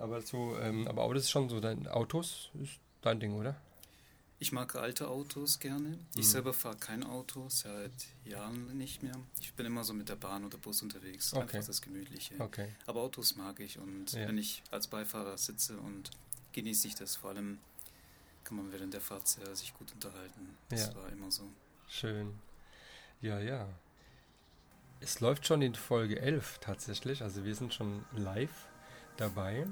Aber so, ähm, aber Autos ist schon so dein Autos ist dein Ding, oder? Ich mag alte Autos gerne. Ich mhm. selber fahre kein Auto seit Jahren nicht mehr. Ich bin immer so mit der Bahn oder Bus unterwegs. Okay. Einfach das Gemütliche. Okay. Aber Autos mag ich und ja. wenn ich als Beifahrer sitze und genieße ich das. Vor allem kann man während der Fahrt sehr, sich gut unterhalten. Das ja. war immer so. Schön. Ja, ja. Es läuft schon in Folge 11 tatsächlich. Also wir sind schon live dabei.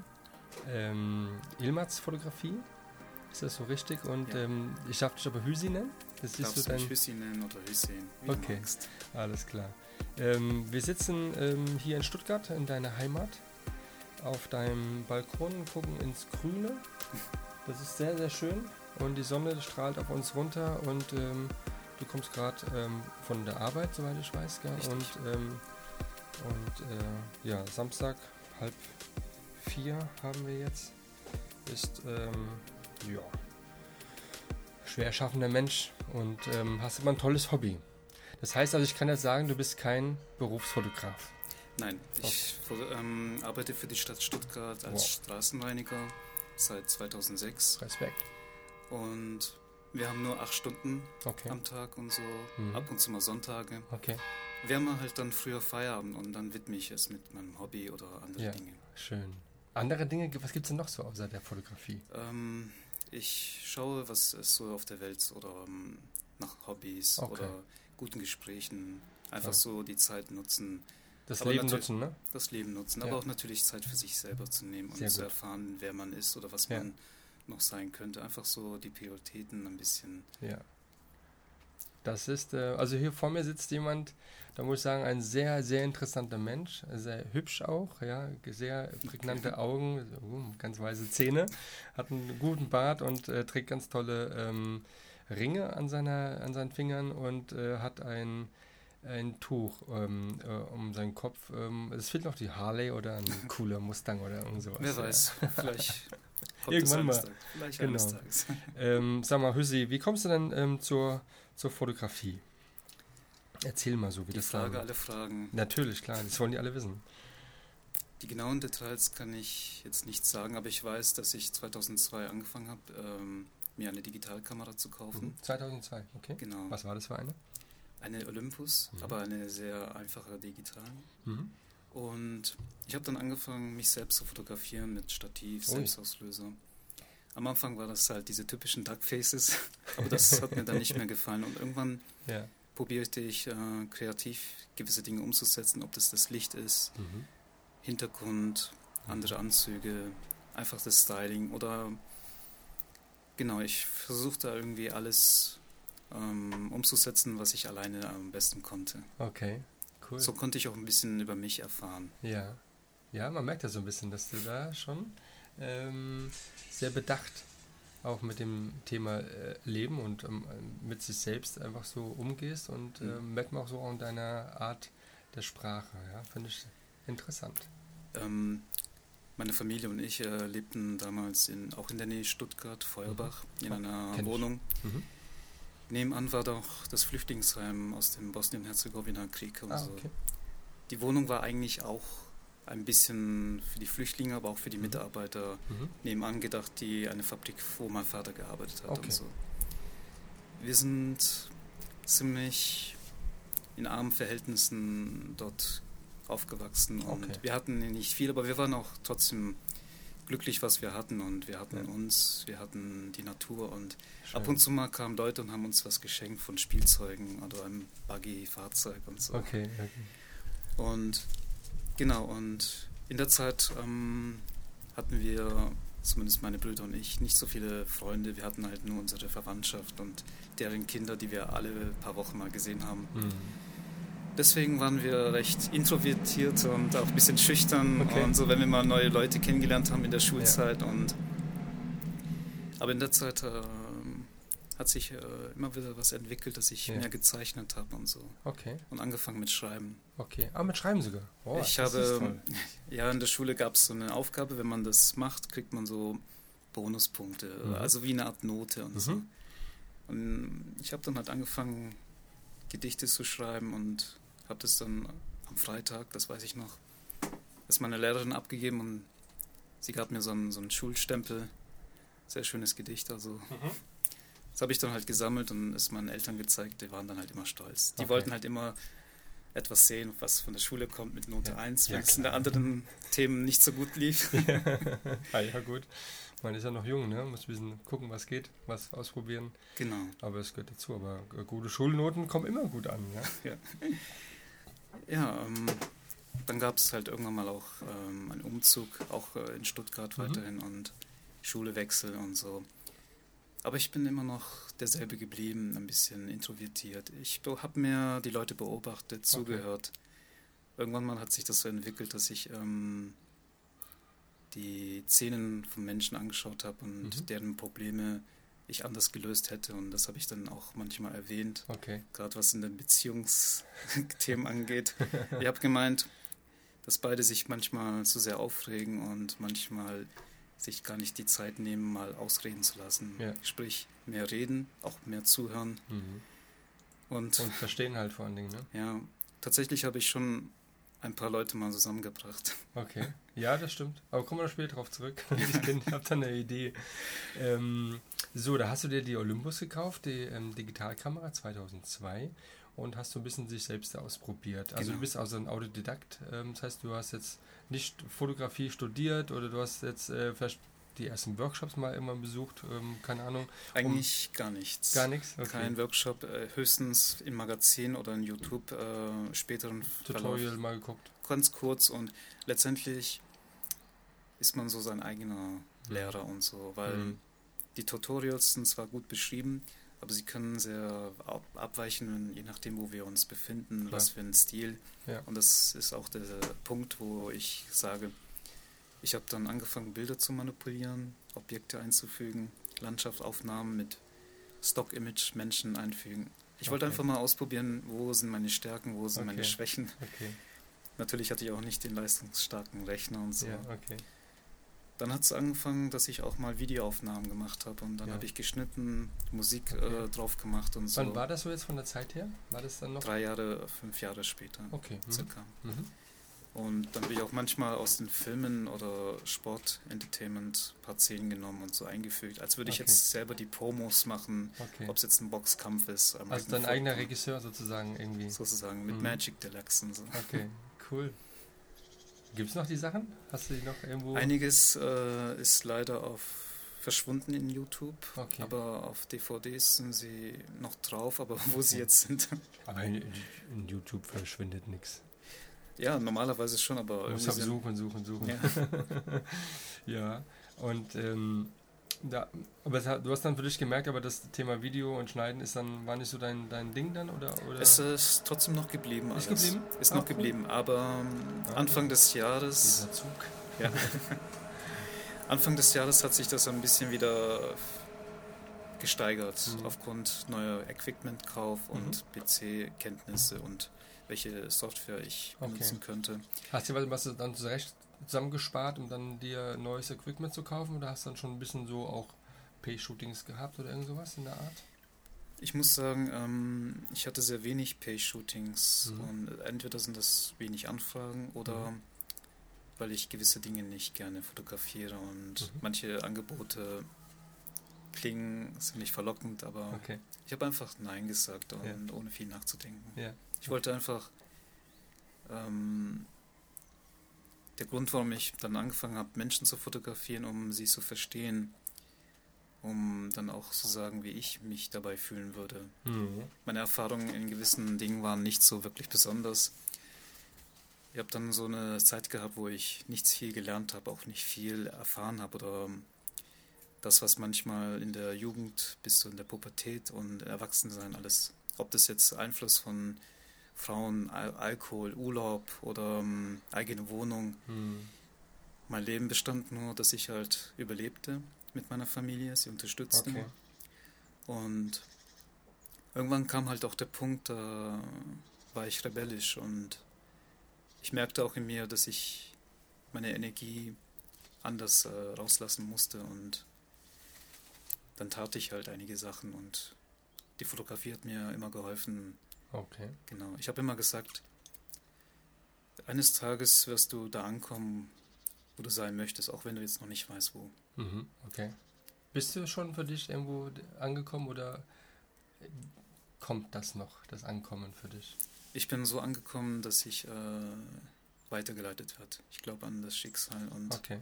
Ähm, Ilmats Fotografie ist das so richtig? Und ja. ähm, ich darf dich aber Hüsi nennen? Das siehst du dein... Hüsi nennen oder Hüsein, wie okay. du magst. alles klar. Ähm, wir sitzen ähm, hier in Stuttgart, in deiner Heimat, auf deinem Balkon, gucken ins Grüne. Das ist sehr, sehr schön und die Sonne strahlt auf uns runter und ähm, du kommst gerade ähm, von der Arbeit, soweit ich weiß. Gell? Und, ähm, und äh, ja, Samstag halb vier haben wir jetzt. Ist ja, schwer schaffender Mensch und ähm, hast immer ein tolles Hobby. Das heißt also, ich kann jetzt sagen, du bist kein Berufsfotograf. Nein, ich ähm, arbeite für die Stadt Stuttgart als wow. Straßenreiniger seit 2006. Respekt. Und wir haben nur acht Stunden okay. am Tag und so, mhm. ab und zu mal Sonntage. Okay. Wir haben halt dann früher Feierabend und dann widme ich es mit meinem Hobby oder anderen ja, Dingen. Schön. Andere Dinge, was gibt es denn noch so außer der Fotografie? Ähm, ich schaue, was es so auf der Welt oder um, ähm, nach Hobbys okay. oder guten Gesprächen. Einfach ja. so die Zeit nutzen. Das aber Leben nutzen, ne? Das Leben nutzen, ja. aber auch natürlich Zeit für sich selber zu nehmen und Sehr zu gut. erfahren, wer man ist oder was ja. man noch sein könnte. Einfach so die Prioritäten ein bisschen. Ja. Das ist, äh, also hier vor mir sitzt jemand, da muss ich sagen, ein sehr, sehr interessanter Mensch, sehr hübsch auch, ja, sehr prägnante Augen, uh, ganz weiße Zähne, hat einen guten Bart und äh, trägt ganz tolle ähm, Ringe an, seiner, an seinen Fingern und äh, hat ein, ein Tuch ähm, äh, um seinen Kopf. Ähm, es fehlt noch die Harley oder ein cooler Mustang oder irgend sowas. Wer weiß, vielleicht Irgendwann mal. Vielleicht genau. eines Tages. Ähm, sag mal, Hüssi, wie kommst du denn ähm, zur zur Fotografie. Erzähl mal so, wie die das Frage war. alle Fragen. Natürlich, klar, das wollen die alle wissen. Die genauen Details kann ich jetzt nicht sagen, aber ich weiß, dass ich 2002 angefangen habe, ähm, mir eine Digitalkamera zu kaufen. 2002, okay. Genau. Was war das für eine? Eine Olympus, mhm. aber eine sehr einfache digital. Mhm. Und ich habe dann angefangen, mich selbst zu fotografieren mit Stativ. Selbstauslöser. Am Anfang war das halt diese typischen Duckfaces, aber das hat mir dann nicht mehr gefallen. Und irgendwann ja. probierte ich äh, kreativ gewisse Dinge umzusetzen, ob das das Licht ist, mhm. Hintergrund, andere Anzüge, einfach das Styling oder genau, ich versuchte irgendwie alles ähm, umzusetzen, was ich alleine am besten konnte. Okay, cool. So konnte ich auch ein bisschen über mich erfahren. Ja, ja, man merkt ja so ein bisschen, dass du da schon ähm, sehr bedacht auch mit dem Thema äh, Leben und ähm, mit sich selbst einfach so umgehst und mhm. äh, merkt man auch so an deiner Art der Sprache. Ja, finde ich interessant. Ähm, meine Familie und ich äh, lebten damals in, auch in der Nähe Stuttgart, Feuerbach, mhm. in einer Kenn Wohnung. Mhm. Nebenan war doch das Flüchtlingsheim aus dem Bosnien-Herzegowina-Krieg ah, so. Okay. Die Wohnung war eigentlich auch ein bisschen für die Flüchtlinge, aber auch für die mhm. Mitarbeiter mhm. nebenan gedacht, die eine Fabrik, wo mein Vater gearbeitet hat okay. und so. Wir sind ziemlich in armen Verhältnissen dort aufgewachsen und okay. wir hatten nicht viel, aber wir waren auch trotzdem glücklich, was wir hatten und wir hatten ja. uns, wir hatten die Natur und Schön. ab und zu mal kamen Leute und haben uns was geschenkt von Spielzeugen oder einem Buggy-Fahrzeug und so. Okay, okay. Und Genau, und in der Zeit ähm, hatten wir, zumindest meine Brüder und ich, nicht so viele Freunde. Wir hatten halt nur unsere Verwandtschaft und deren Kinder, die wir alle paar Wochen mal gesehen haben. Mhm. Deswegen waren wir recht introvertiert und auch ein bisschen schüchtern okay. und so, wenn wir mal neue Leute kennengelernt haben in der Schulzeit. Ja. Und aber in der Zeit äh, hat sich äh, immer wieder was entwickelt, dass ich ja. mehr gezeichnet habe und so. Okay. Und angefangen mit Schreiben. Okay. Ah, mit Schreiben sogar. Oh, ich habe, ja, in der Schule gab es so eine Aufgabe, wenn man das macht, kriegt man so Bonuspunkte, mhm. also wie eine Art Note und mhm. so. Und ich habe dann halt angefangen, Gedichte zu schreiben und habe das dann am Freitag, das weiß ich noch, ist meine Lehrerin abgegeben und sie gab mir so einen, so einen Schulstempel. Sehr schönes Gedicht, also. Mhm. Das habe ich dann halt gesammelt und es meinen Eltern gezeigt. Die waren dann halt immer stolz. Die okay. wollten halt immer etwas sehen, was von der Schule kommt mit Note ja. 1, wenn es in den anderen Themen nicht so gut lief. ah, ja, gut. Man ist ja noch jung, ne? muss ein bisschen gucken, was geht, was ausprobieren. Genau. Aber es gehört dazu. Aber gute Schulnoten kommen immer gut an. Ja, ja. Ja ähm, dann gab es halt irgendwann mal auch ähm, einen Umzug, auch äh, in Stuttgart mhm. weiterhin und Schulewechsel und so. Aber ich bin immer noch derselbe geblieben, ein bisschen introvertiert. Ich habe mir die Leute beobachtet, zugehört. Okay. Irgendwann mal hat sich das so entwickelt, dass ich ähm, die Szenen von Menschen angeschaut habe und mhm. deren Probleme ich anders gelöst hätte. Und das habe ich dann auch manchmal erwähnt. Okay. Gerade was in den Beziehungsthemen angeht. ich habe gemeint, dass beide sich manchmal zu sehr aufregen und manchmal sich gar nicht die Zeit nehmen, mal ausreden zu lassen. Ja. Sprich, mehr reden, auch mehr zuhören. Mhm. Und, und verstehen halt vor allen Dingen, ne? Ja, tatsächlich habe ich schon ein paar Leute mal zusammengebracht. Okay, ja, das stimmt. Aber kommen wir später drauf zurück. Ich habe da eine Idee. Ähm, so, da hast du dir die Olympus gekauft, die ähm, Digitalkamera 2002 und hast so ein bisschen sich selbst ausprobiert. Also genau. du bist also ein Autodidakt, ähm, das heißt, du hast jetzt nicht Fotografie studiert oder du hast jetzt äh, vielleicht die ersten Workshops mal immer besucht, ähm, keine Ahnung. Eigentlich um, gar nichts. Gar nichts? Okay. Kein Workshop, äh, höchstens im Magazin oder in YouTube äh, späteren Tutorial Verlauf. mal geguckt. Ganz kurz und letztendlich ist man so sein eigener. Lehrer und so, weil mhm. die Tutorials sind zwar gut beschrieben, aber sie können sehr ab abweichen, je nachdem, wo wir uns befinden, Klar. was für ein Stil. Ja. Und das ist auch der Punkt, wo ich sage, ich habe dann angefangen, Bilder zu manipulieren, Objekte einzufügen, Landschaftsaufnahmen mit Stock-Image, Menschen einfügen. Ich okay. wollte einfach mal ausprobieren, wo sind meine Stärken, wo sind okay. meine Schwächen. Okay. Natürlich hatte ich auch nicht den leistungsstarken Rechner und so. Ja, okay. Dann hat es angefangen, dass ich auch mal Videoaufnahmen gemacht habe und dann ja. habe ich geschnitten, Musik okay. äh, drauf gemacht und so. Wann war das so jetzt von der Zeit her? War das dann noch? Drei Jahre, fünf Jahre später. Okay. Mhm. Circa. Mhm. Und dann habe ich auch manchmal aus den Filmen oder Sport-Entertainment ein paar Szenen genommen und so eingefügt, als würde ich okay. jetzt selber die Promos machen, okay. ob es jetzt ein Boxkampf ist. Also dein eigener Regisseur sozusagen irgendwie. Sozusagen, mit mhm. Magic Deluxe und so. Okay, cool. Gibt es noch die Sachen? Hast du die noch irgendwo? Einiges äh, ist leider auf verschwunden in YouTube, okay. aber auf DVDs sind sie noch drauf, aber wo okay. sie jetzt sind. Aber in, in YouTube verschwindet nichts. Ja, normalerweise schon, aber irgendwie. Muss suchen, suchen, suchen. Ja, ja. und ähm, ja, aber du hast dann für dich gemerkt, aber das Thema Video und Schneiden ist dann, war nicht so dein, dein Ding dann? Oder, oder? Es ist trotzdem noch geblieben. Alles. Ist geblieben? Ist noch cool. geblieben, aber ähm, Anfang des Jahres. Dieser Zug. Ja. Anfang des Jahres hat sich das ein bisschen wieder gesteigert mhm. aufgrund neuer Equipmentkauf und mhm. PC-Kenntnisse und welche Software ich okay. benutzen könnte. Hast du was dann zurecht zusammengespart, um dann dir neues Equipment zu kaufen oder hast du dann schon ein bisschen so auch Pay-Shootings gehabt oder irgend sowas in der Art? Ich muss sagen, ähm, ich hatte sehr wenig Pay-Shootings mhm. und entweder sind das wenig Anfragen oder mhm. weil ich gewisse Dinge nicht gerne fotografiere und mhm. manche Angebote klingen ziemlich verlockend, aber okay. ich habe einfach Nein gesagt und ja. ohne viel nachzudenken. Ja. Ich wollte einfach ähm, der Grund, warum ich dann angefangen habe, Menschen zu fotografieren, um sie zu verstehen, um dann auch zu sagen, wie ich mich dabei fühlen würde. Mhm. Meine Erfahrungen in gewissen Dingen waren nicht so wirklich besonders. Ich habe dann so eine Zeit gehabt, wo ich nichts viel gelernt habe, auch nicht viel erfahren habe oder das, was manchmal in der Jugend bis zu in der Pubertät und Erwachsensein alles, ob das jetzt Einfluss von Frauen, Al Alkohol, Urlaub oder ähm, eigene Wohnung. Hm. Mein Leben bestand nur, dass ich halt überlebte mit meiner Familie, sie unterstützte. Okay. Und irgendwann kam halt auch der Punkt, da war ich rebellisch und ich merkte auch in mir, dass ich meine Energie anders äh, rauslassen musste und dann tat ich halt einige Sachen und die Fotografie hat mir immer geholfen, Okay. Genau. Ich habe immer gesagt, eines Tages wirst du da ankommen, wo du sein möchtest, auch wenn du jetzt noch nicht weißt, wo. Mhm, okay. Bist du schon für dich irgendwo angekommen oder kommt das noch, das Ankommen für dich? Ich bin so angekommen, dass ich äh, weitergeleitet wird. Ich glaube an das Schicksal und okay.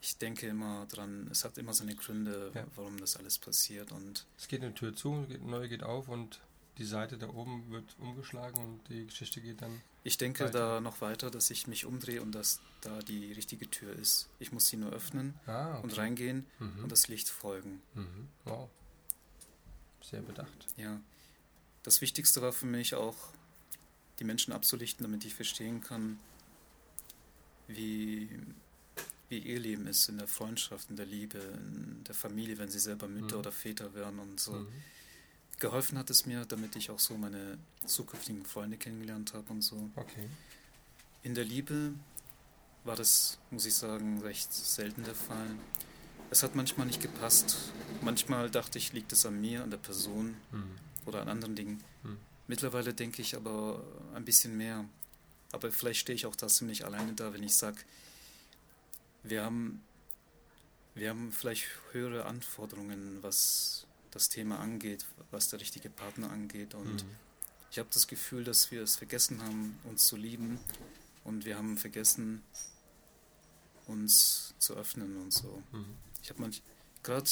ich denke immer dran, es hat immer seine Gründe, ja. warum das alles passiert. Und es geht eine Tür zu, eine neue geht auf und die Seite da oben wird umgeschlagen und die Geschichte geht dann. Ich denke weiter. da noch weiter, dass ich mich umdrehe und dass da die richtige Tür ist. Ich muss sie nur öffnen ah, okay. und reingehen mhm. und das Licht folgen. Mhm. Wow. Sehr bedacht. Ja. Das Wichtigste war für mich auch, die Menschen abzulichten, damit ich verstehen kann, wie, wie ihr Leben ist in der Freundschaft, in der Liebe, in der Familie, wenn sie selber Mütter mhm. oder Väter werden und so. Mhm geholfen hat es mir, damit ich auch so meine zukünftigen Freunde kennengelernt habe und so. Okay. In der Liebe war das, muss ich sagen, recht selten der Fall. Es hat manchmal nicht gepasst. Manchmal dachte ich, liegt es an mir, an der Person hm. oder an anderen Dingen. Hm. Mittlerweile denke ich aber ein bisschen mehr. Aber vielleicht stehe ich auch da ziemlich alleine da, wenn ich sage, wir haben, wir haben vielleicht höhere Anforderungen, was das Thema angeht, was der richtige Partner angeht. Und mhm. ich habe das Gefühl, dass wir es vergessen haben, uns zu lieben. Und wir haben vergessen, uns zu öffnen und so. Mhm. Ich habe manch gerade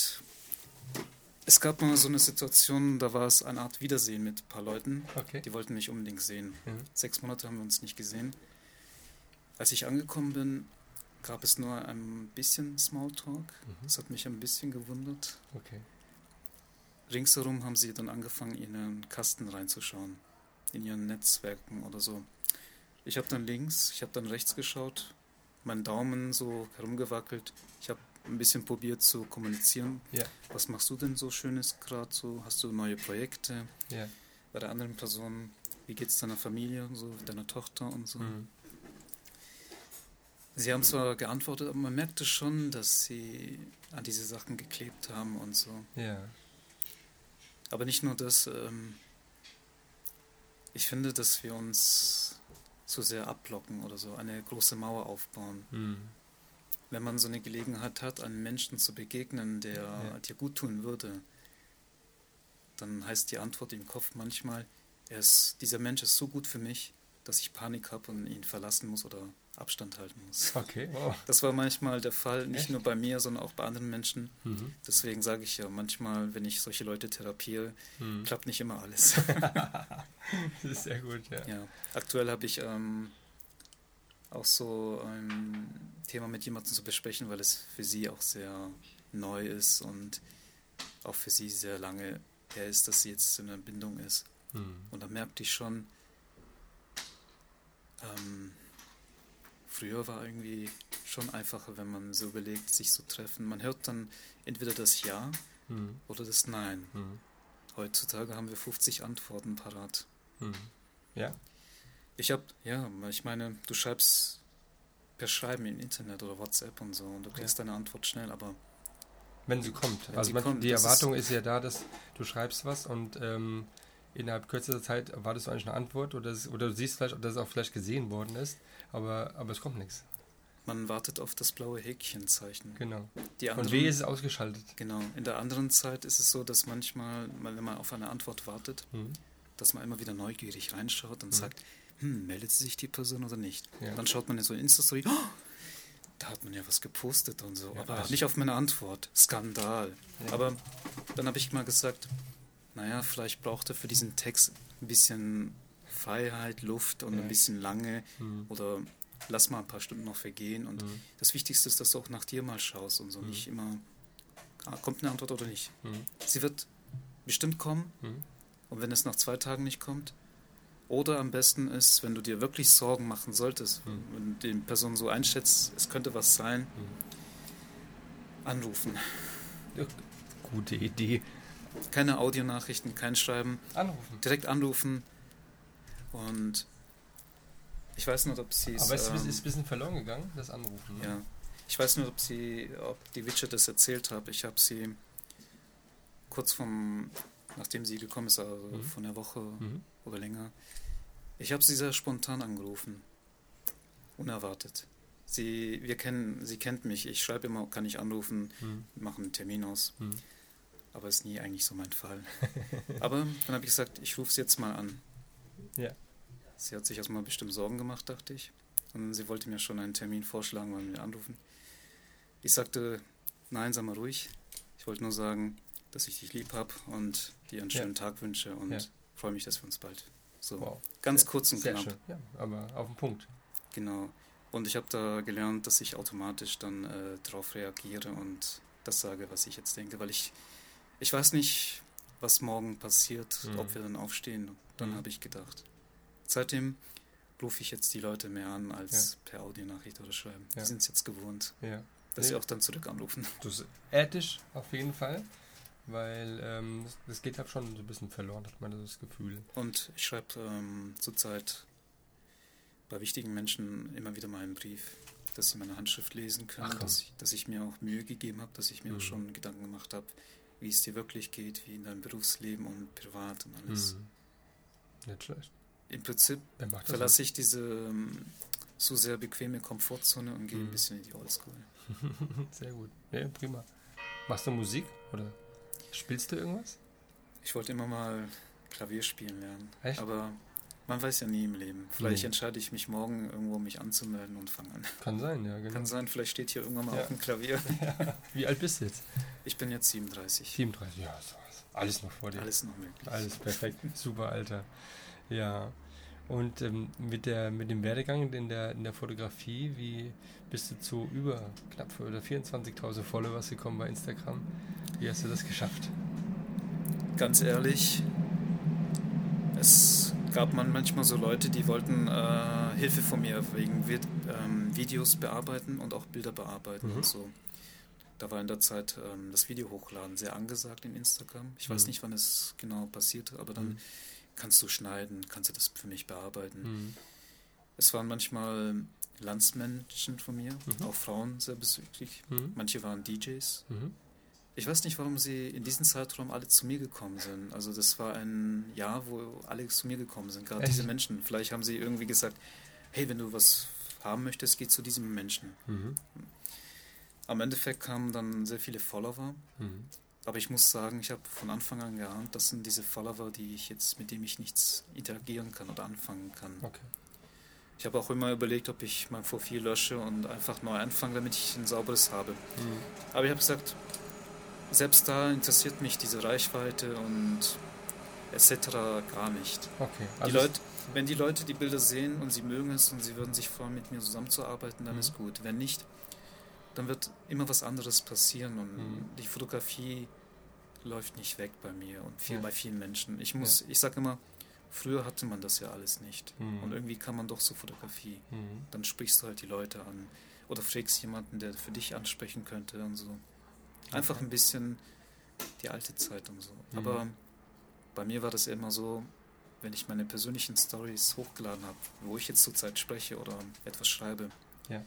es gab mal so eine Situation, da war es eine Art Wiedersehen mit ein paar Leuten. Okay. Die wollten mich unbedingt sehen. Mhm. Sechs Monate haben wir uns nicht gesehen. Als ich angekommen bin, gab es nur ein bisschen Smalltalk. Mhm. Das hat mich ein bisschen gewundert. Okay. Ringsherum haben sie dann angefangen, in ihren Kasten reinzuschauen, in ihren Netzwerken oder so. Ich habe dann links, ich habe dann rechts geschaut, meinen Daumen so herumgewackelt. Ich habe ein bisschen probiert zu kommunizieren. Ja. Was machst du denn so Schönes gerade so? Hast du neue Projekte? Ja. Bei der anderen Person, wie geht es deiner Familie und so, deiner Tochter und so? Mhm. Sie haben zwar geantwortet, aber man merkte schon, dass sie an diese Sachen geklebt haben und so. Ja. Aber nicht nur das, ähm, ich finde, dass wir uns zu sehr abblocken oder so, eine große Mauer aufbauen. Mhm. Wenn man so eine Gelegenheit hat, einem Menschen zu begegnen, der ja. dir gut tun würde, dann heißt die Antwort im Kopf manchmal, er ist, dieser Mensch ist so gut für mich, dass ich Panik habe und ihn verlassen muss oder Abstand halten muss. Okay, wow. Das war manchmal der Fall, nicht Echt? nur bei mir, sondern auch bei anderen Menschen. Mhm. Deswegen sage ich ja manchmal, wenn ich solche Leute therapiere, mhm. klappt nicht immer alles. das ist sehr gut, ja. ja. Aktuell habe ich ähm, auch so ein Thema mit jemandem zu besprechen, weil es für sie auch sehr neu ist und auch für sie sehr lange her ist, dass sie jetzt in einer Bindung ist. Mhm. Und da merkte ich schon, ähm, früher war irgendwie schon einfacher, wenn man so überlegt, sich zu treffen. Man hört dann entweder das Ja mhm. oder das Nein. Mhm. Heutzutage haben wir 50 Antworten parat. Mhm. Ja. Ich habe, ja, ich meine, du schreibst per Schreiben im Internet oder WhatsApp und so und du kriegst ja. deine Antwort schnell, aber. Wenn sie kommt. Wenn also sie man, kommt, die Erwartung ist, ist, ja da, dass du schreibst was und ähm, innerhalb kürzester Zeit erwartest du eigentlich eine Antwort oder, es, oder du siehst vielleicht, dass es auch vielleicht gesehen worden ist, aber, aber es kommt nichts. Man wartet auf das blaue Häkchenzeichen. Genau. Die anderen, Und wie ist es ausgeschaltet? Genau. In der anderen Zeit ist es so, dass manchmal, wenn man auf eine Antwort wartet, mhm. dass man immer wieder neugierig reinschaut und Mhm. sagt, hm, meldet sich die Person oder nicht? Ja. Dann schaut man in so eine Insta-Story, oh, da hat man ja was gepostet und so, Ja, aber nicht auf meine Antwort. Skandal. Ja. Aber dann habe ich mal gesagt, naja, vielleicht braucht er für diesen Text ein bisschen Freiheit, Luft und Ja. ein bisschen lange Mhm. oder lass mal ein paar Stunden noch vergehen. Und Mhm. das Wichtigste ist, dass du auch nach dir mal schaust und so Mhm. nicht immer, ah, kommt eine Antwort oder nicht. Mhm. Sie wird bestimmt kommen Mhm. und wenn es nach zwei Tagen nicht kommt, oder am besten ist, wenn du dir wirklich Sorgen machen solltest, Mhm. wenn du die Person so einschätzt, es könnte was sein, Mhm. anrufen. Ja, Gute Idee. Keine Audionachrichten, kein Schreiben, Anrufen. direkt anrufen und ich weiß nicht, ob sie es. Aber es ist, ähm, ist ein bisschen verloren gegangen, das Anrufen. Ne? Ja. Ich weiß nicht, ob sie, ob die Witcher das erzählt hat. Ich habe sie kurz vom, nachdem sie gekommen ist, also Mhm. von der Woche Mhm. oder länger, ich habe sie sehr spontan angerufen. Unerwartet. sie, wir kennen, sie kennt mich. Ich schreibe immer, kann ich anrufen, hm. mache einen Termin aus. Hm. Aber ist nie eigentlich so mein Fall. Aber dann habe ich gesagt, ich rufe sie jetzt mal an. Ja. Sie hat sich erstmal bestimmt Sorgen gemacht, dachte ich. Und sie wollte mir schon einen Termin vorschlagen, weil wir anrufen. Ich sagte, nein, sei mal ruhig. Ich wollte nur sagen, dass ich dich lieb habe und dir einen schönen ja. Tag wünsche und ja. freue mich, dass wir uns bald so wow. ganz sehr, kurz und knapp. Schön. Ja, aber auf den Punkt. Genau. Und ich habe da gelernt, dass ich automatisch dann äh, darauf reagiere und das sage, was ich jetzt denke, weil ich ich weiß nicht, was morgen passiert, mhm. ob wir dann aufstehen. Dann mhm. habe ich gedacht. Seitdem rufe ich jetzt die Leute mehr an, als ja. per Audionachricht oder schreiben. Ja. Die sind es jetzt gewohnt, ja. dass nee. sie auch dann zurück anrufen. Das ethisch auf jeden Fall, weil ähm, das, das, geht halt schon so ein bisschen verloren, hat man das Gefühl. Und ich schreibe ähm, zurzeit bei wichtigen Menschen immer wieder mal einen Brief, dass sie meine Handschrift lesen können, Ach, dass, ich, dass ich mir auch Mühe gegeben habe, dass ich mir mhm. auch schon Gedanken gemacht habe, wie es dir wirklich geht, wie in deinem Berufsleben und privat und alles. Mhm. Nicht schlecht. Im Prinzip verlasse ich diese ähm, so sehr bequeme Komfortzone und gehe mhm. ein bisschen in die Oldschool. sehr gut. Ja, prima. Machst du Musik oder spielst du irgendwas? Ich wollte immer mal Klavier spielen lernen. Echt? Aber man weiß ja nie im Leben. Vielleicht mhm. entscheide ich mich morgen irgendwo mich anzumelden und fange an. Kann sein, ja, genau. Kann sein, vielleicht steht hier irgendwann mal ja. auf dem Klavier. Ja. Wie alt bist du jetzt? Ich bin jetzt 37. 37, ja, alles noch vor dir. Alles noch möglich. Alles perfekt, super, Alter. Ja. Und ähm, mit, der, mit dem Werdegang in der, in der Fotografie, wie bist du zu über knapp oder 24.000 Followers gekommen bei Instagram? Wie hast du das geschafft? Ganz ehrlich, es gab man manchmal so Leute, die wollten äh, Hilfe von mir wegen ähm, Videos bearbeiten und auch Bilder bearbeiten mhm. und so. Da war in der Zeit ähm, das Video hochladen sehr angesagt in Instagram. Ich mhm. weiß nicht, wann es genau passierte, aber dann mhm. kannst du schneiden, kannst du das für mich bearbeiten. Mhm. Es waren manchmal Landsmenschen von mir, mhm. auch Frauen sehr bezüglich. Mhm. Manche waren DJs. Ich weiß nicht, warum sie in diesem Zeitraum alle zu mir gekommen sind. Also das war ein Jahr, wo alle zu mir gekommen sind, gerade diese Menschen. Vielleicht haben sie irgendwie gesagt, hey, wenn du was haben möchtest, geh zu diesem Menschen. Mhm. Am Endeffekt kamen dann sehr viele Follower. Mhm. Aber ich muss sagen, ich habe von Anfang an geahnt, das sind diese Follower, die ich jetzt, mit denen ich nichts interagieren kann oder anfangen kann. Okay. Ich habe auch immer überlegt, ob ich mein Profil lösche und einfach neu anfange, damit ich ein sauberes habe. Mhm. Aber ich habe gesagt, selbst da interessiert mich diese Reichweite und etc. gar nicht. Okay, also die Leute, wenn die Leute die Bilder sehen und sie mögen es und sie würden sich freuen, mit mir zusammenzuarbeiten, dann mhm. ist gut. Wenn nicht, dann wird immer was anderes passieren und mhm. die Fotografie läuft nicht weg bei mir und viel, ja. bei vielen Menschen. Ich muss, ja. ich sage immer, früher hatte man das ja alles nicht mhm. und irgendwie kann man doch so Fotografie. Mhm. Dann sprichst du halt die Leute an oder fragst jemanden, der für dich ansprechen könnte und so. Einfach ein bisschen die alte Zeit und so. Mhm. Aber bei mir war das immer so, wenn ich meine persönlichen Stories hochgeladen habe, wo ich jetzt zurzeit spreche oder etwas schreibe, ja.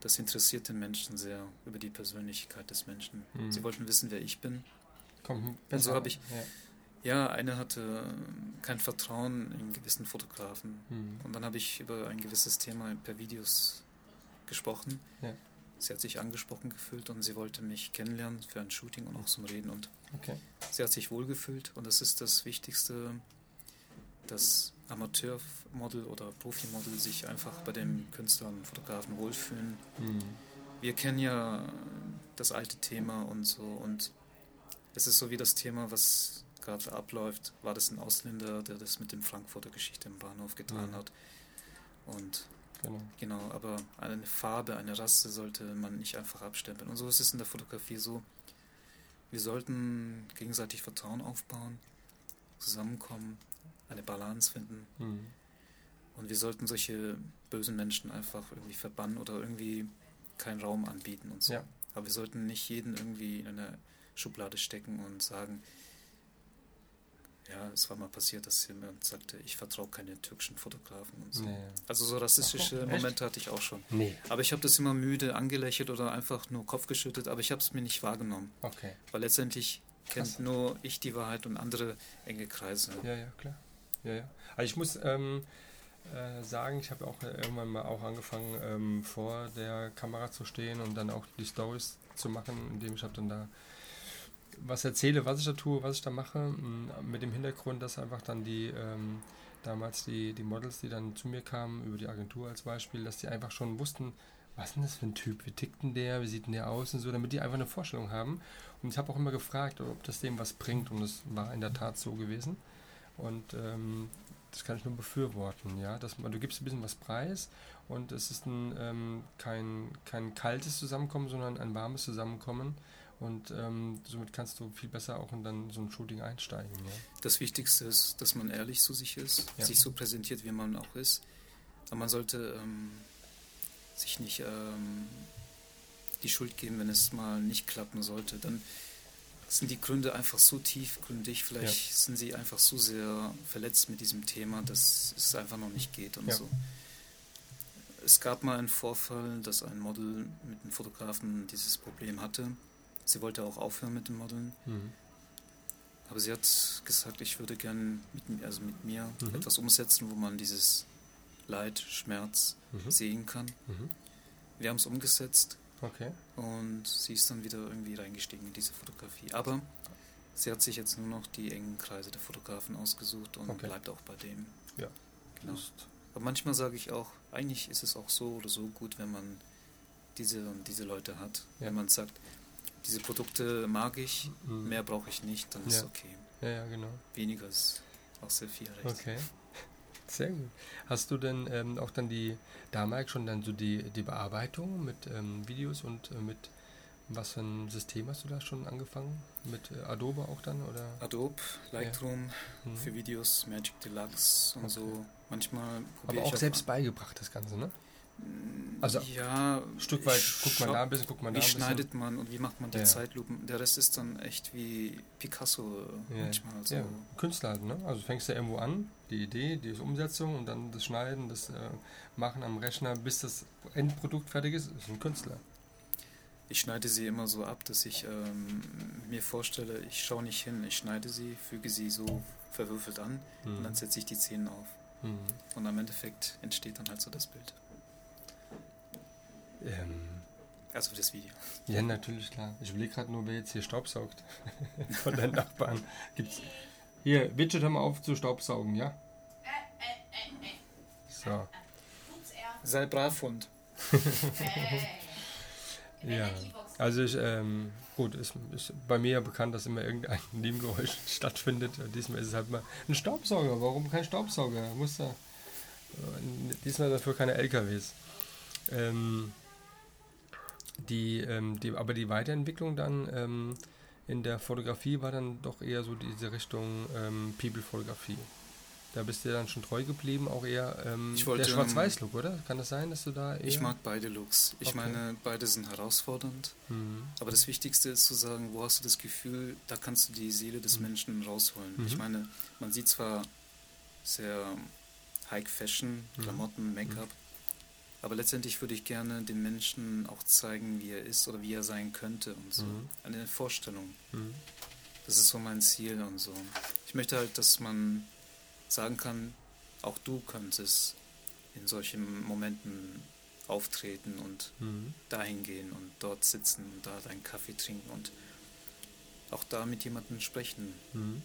das interessiert den Menschen sehr über die Persönlichkeit des Menschen. Mhm. Sie wollten wissen, wer ich bin. Komm, und so habe ich. Ja. ja. eine hatte kein Vertrauen in gewissen Fotografen. Mhm. Und dann habe ich über ein gewisses Thema per Videos gesprochen. Ja. Sie hat sich angesprochen gefühlt und sie wollte mich kennenlernen für ein Shooting und auch zum Reden. Und okay. sie hat sich wohlgefühlt und das ist das Wichtigste, dass Amateurmodel oder Profimodel sich einfach bei dem Künstler und Fotografen wohlfühlen. Mhm. Wir kennen ja das alte Thema und so und es ist so wie das Thema, was gerade abläuft, war das ein Ausländer, der das mit dem Frankfurter Geschichte im Bahnhof getan mhm. hat. Und Genau. genau, aber eine Farbe, eine Rasse sollte man nicht einfach abstempeln. Und so ist es in der Fotografie so. Wir sollten gegenseitig Vertrauen aufbauen, zusammenkommen, eine Balance finden. Mhm. Und wir sollten solche bösen Menschen einfach irgendwie verbannen oder irgendwie keinen Raum anbieten und so. Ja. Aber wir sollten nicht jeden irgendwie in eine Schublade stecken und sagen, ja, es war mal passiert, dass jemand sagte, ich vertraue keine türkischen Fotografen und so. Nee. Also so rassistische Ach, Momente hatte ich auch schon. Nee. Aber ich habe das immer müde angelächelt oder einfach nur Kopf geschüttet, aber ich habe es mir nicht wahrgenommen. Okay. Weil letztendlich kennt nur ich die Wahrheit und andere enge Kreise. Ja, ja, klar. Ja, ja. Also ich muss, ähm, äh, sagen. Ich habe auch irgendwann mal auch angefangen, ähm, vor der Kamera zu stehen und dann auch die Stories zu machen, indem ich habe dann da was erzähle, was ich da tue, was ich da mache, mit dem Hintergrund, dass einfach dann die ähm, damals die, die Models, die dann zu mir kamen, über die Agentur als Beispiel, dass die einfach schon wussten, was ist denn das für ein Typ, wie tickt denn der, wie sieht denn der aus? Und so, damit die einfach eine Vorstellung haben. Und ich habe auch immer gefragt, ob das dem was bringt. Und das war in der Tat so gewesen. Und ähm, das kann ich nur befürworten, ja, dass man, du gibst ein bisschen was preis und es ist ein, ähm, kein, kein kaltes Zusammenkommen, sondern ein warmes Zusammenkommen und ähm, somit kannst du viel besser auch in dann so ein Shooting einsteigen. Ja? Das Wichtigste ist, dass man ehrlich zu sich ist, ja. sich so präsentiert, wie man auch ist. Aber man sollte ähm, sich nicht ähm, die Schuld geben, wenn es mal nicht klappen sollte. Dann sind die Gründe einfach so tiefgründig, vielleicht ja. sind sie einfach so sehr verletzt mit diesem Thema, dass es einfach noch nicht geht und so. Es gab mal einen Vorfall, dass ein Model mit einem Fotografen dieses Problem hatte Sie wollte auch aufhören mit dem Modeln. Mhm. Aber sie hat gesagt, ich würde gerne mit, also mit mir mhm. etwas umsetzen, wo man dieses Leid, Schmerz mhm. sehen kann. Mhm. Wir haben es umgesetzt. Okay. Und sie ist dann wieder irgendwie reingestiegen in diese Fotografie. Aber sie hat sich jetzt nur noch die engen Kreise der Fotografen ausgesucht und okay. bleibt auch bei dem. Ja. Genau. Aber manchmal sage ich auch, eigentlich ist es auch so oder so gut, wenn man diese und diese Leute hat. Ja. Wenn man sagt, diese Produkte mag ich, mhm. mehr brauche ich nicht, dann ist ja. okay. Ja, ja, genau. Weniger ist auch sehr viel recht. Okay. Sehr gut. Hast du denn ähm, auch dann die, damals schon dann so die, die Bearbeitung mit ähm, Videos und äh, mit was für ein System hast du da schon angefangen? Mit äh, Adobe auch dann? oder? Adobe, Lightroom ja. mhm. für Videos, Magic Deluxe und okay. so. Manchmal Aber auch selbst an. beigebracht das Ganze, ne? Also ja, ein Stück weit guckt man da ein bisschen, guckt man da Wie schneidet man und wie macht man die ja. Zeitlupen? Der Rest ist dann echt wie Picasso ja. manchmal. So. Ja, Künstler halt, ne? Also fängst du irgendwo an, die Idee, die Umsetzung und dann das Schneiden, das äh, Machen am Rechner, bis das Endprodukt fertig ist, ist ein Künstler. Ich schneide sie immer so ab, dass ich ähm, mir vorstelle, ich schaue nicht hin, ich schneide sie, füge sie so verwürfelt an mhm. und dann setze ich die Szenen auf. Mhm. Und am Endeffekt entsteht dann halt so das Bild. Ähm, also das Video. Ja, natürlich, klar. Ich überlege gerade nur, wer jetzt hier staubsaugt. Von deinen Nachbarn. Gibt's. Hier, Widget, hör mal auf zu staubsaugen, ja? So. Sei brav, Hund. ja, also ich, ähm, gut, ist, ist bei mir ja bekannt, dass immer irgendein Nebengeräusch stattfindet. Diesmal ist es halt mal ein Staubsauger. Warum kein Staubsauger? Muss da, äh, diesmal dafür keine LKWs. Ähm, die, ähm, die, aber die Weiterentwicklung dann ähm, in der Fotografie war dann doch eher so diese Richtung ähm, People-Fotografie. Da bist du dann schon treu geblieben, auch eher ähm, wollte, der Schwarz-Weiß-Look, oder? Kann das sein, dass du da eher... Ich mag beide Looks. Ich okay. meine, beide sind herausfordernd. Mhm. Aber das Wichtigste ist zu sagen, wo hast du das Gefühl, da kannst du die Seele des mhm. Menschen rausholen. Mhm. Ich meine, man sieht zwar sehr High-Fashion, mhm. Klamotten, Make-up, aber letztendlich würde ich gerne dem Menschen auch zeigen, wie er ist oder wie er sein könnte und so. Mhm. Eine Vorstellung. Mhm. Das ist so mein Ziel und so. Ich möchte halt, dass man sagen kann, auch du könntest in solchen Momenten auftreten und mhm. dahin gehen und dort sitzen und da deinen Kaffee trinken und auch da mit jemandem sprechen. Mhm.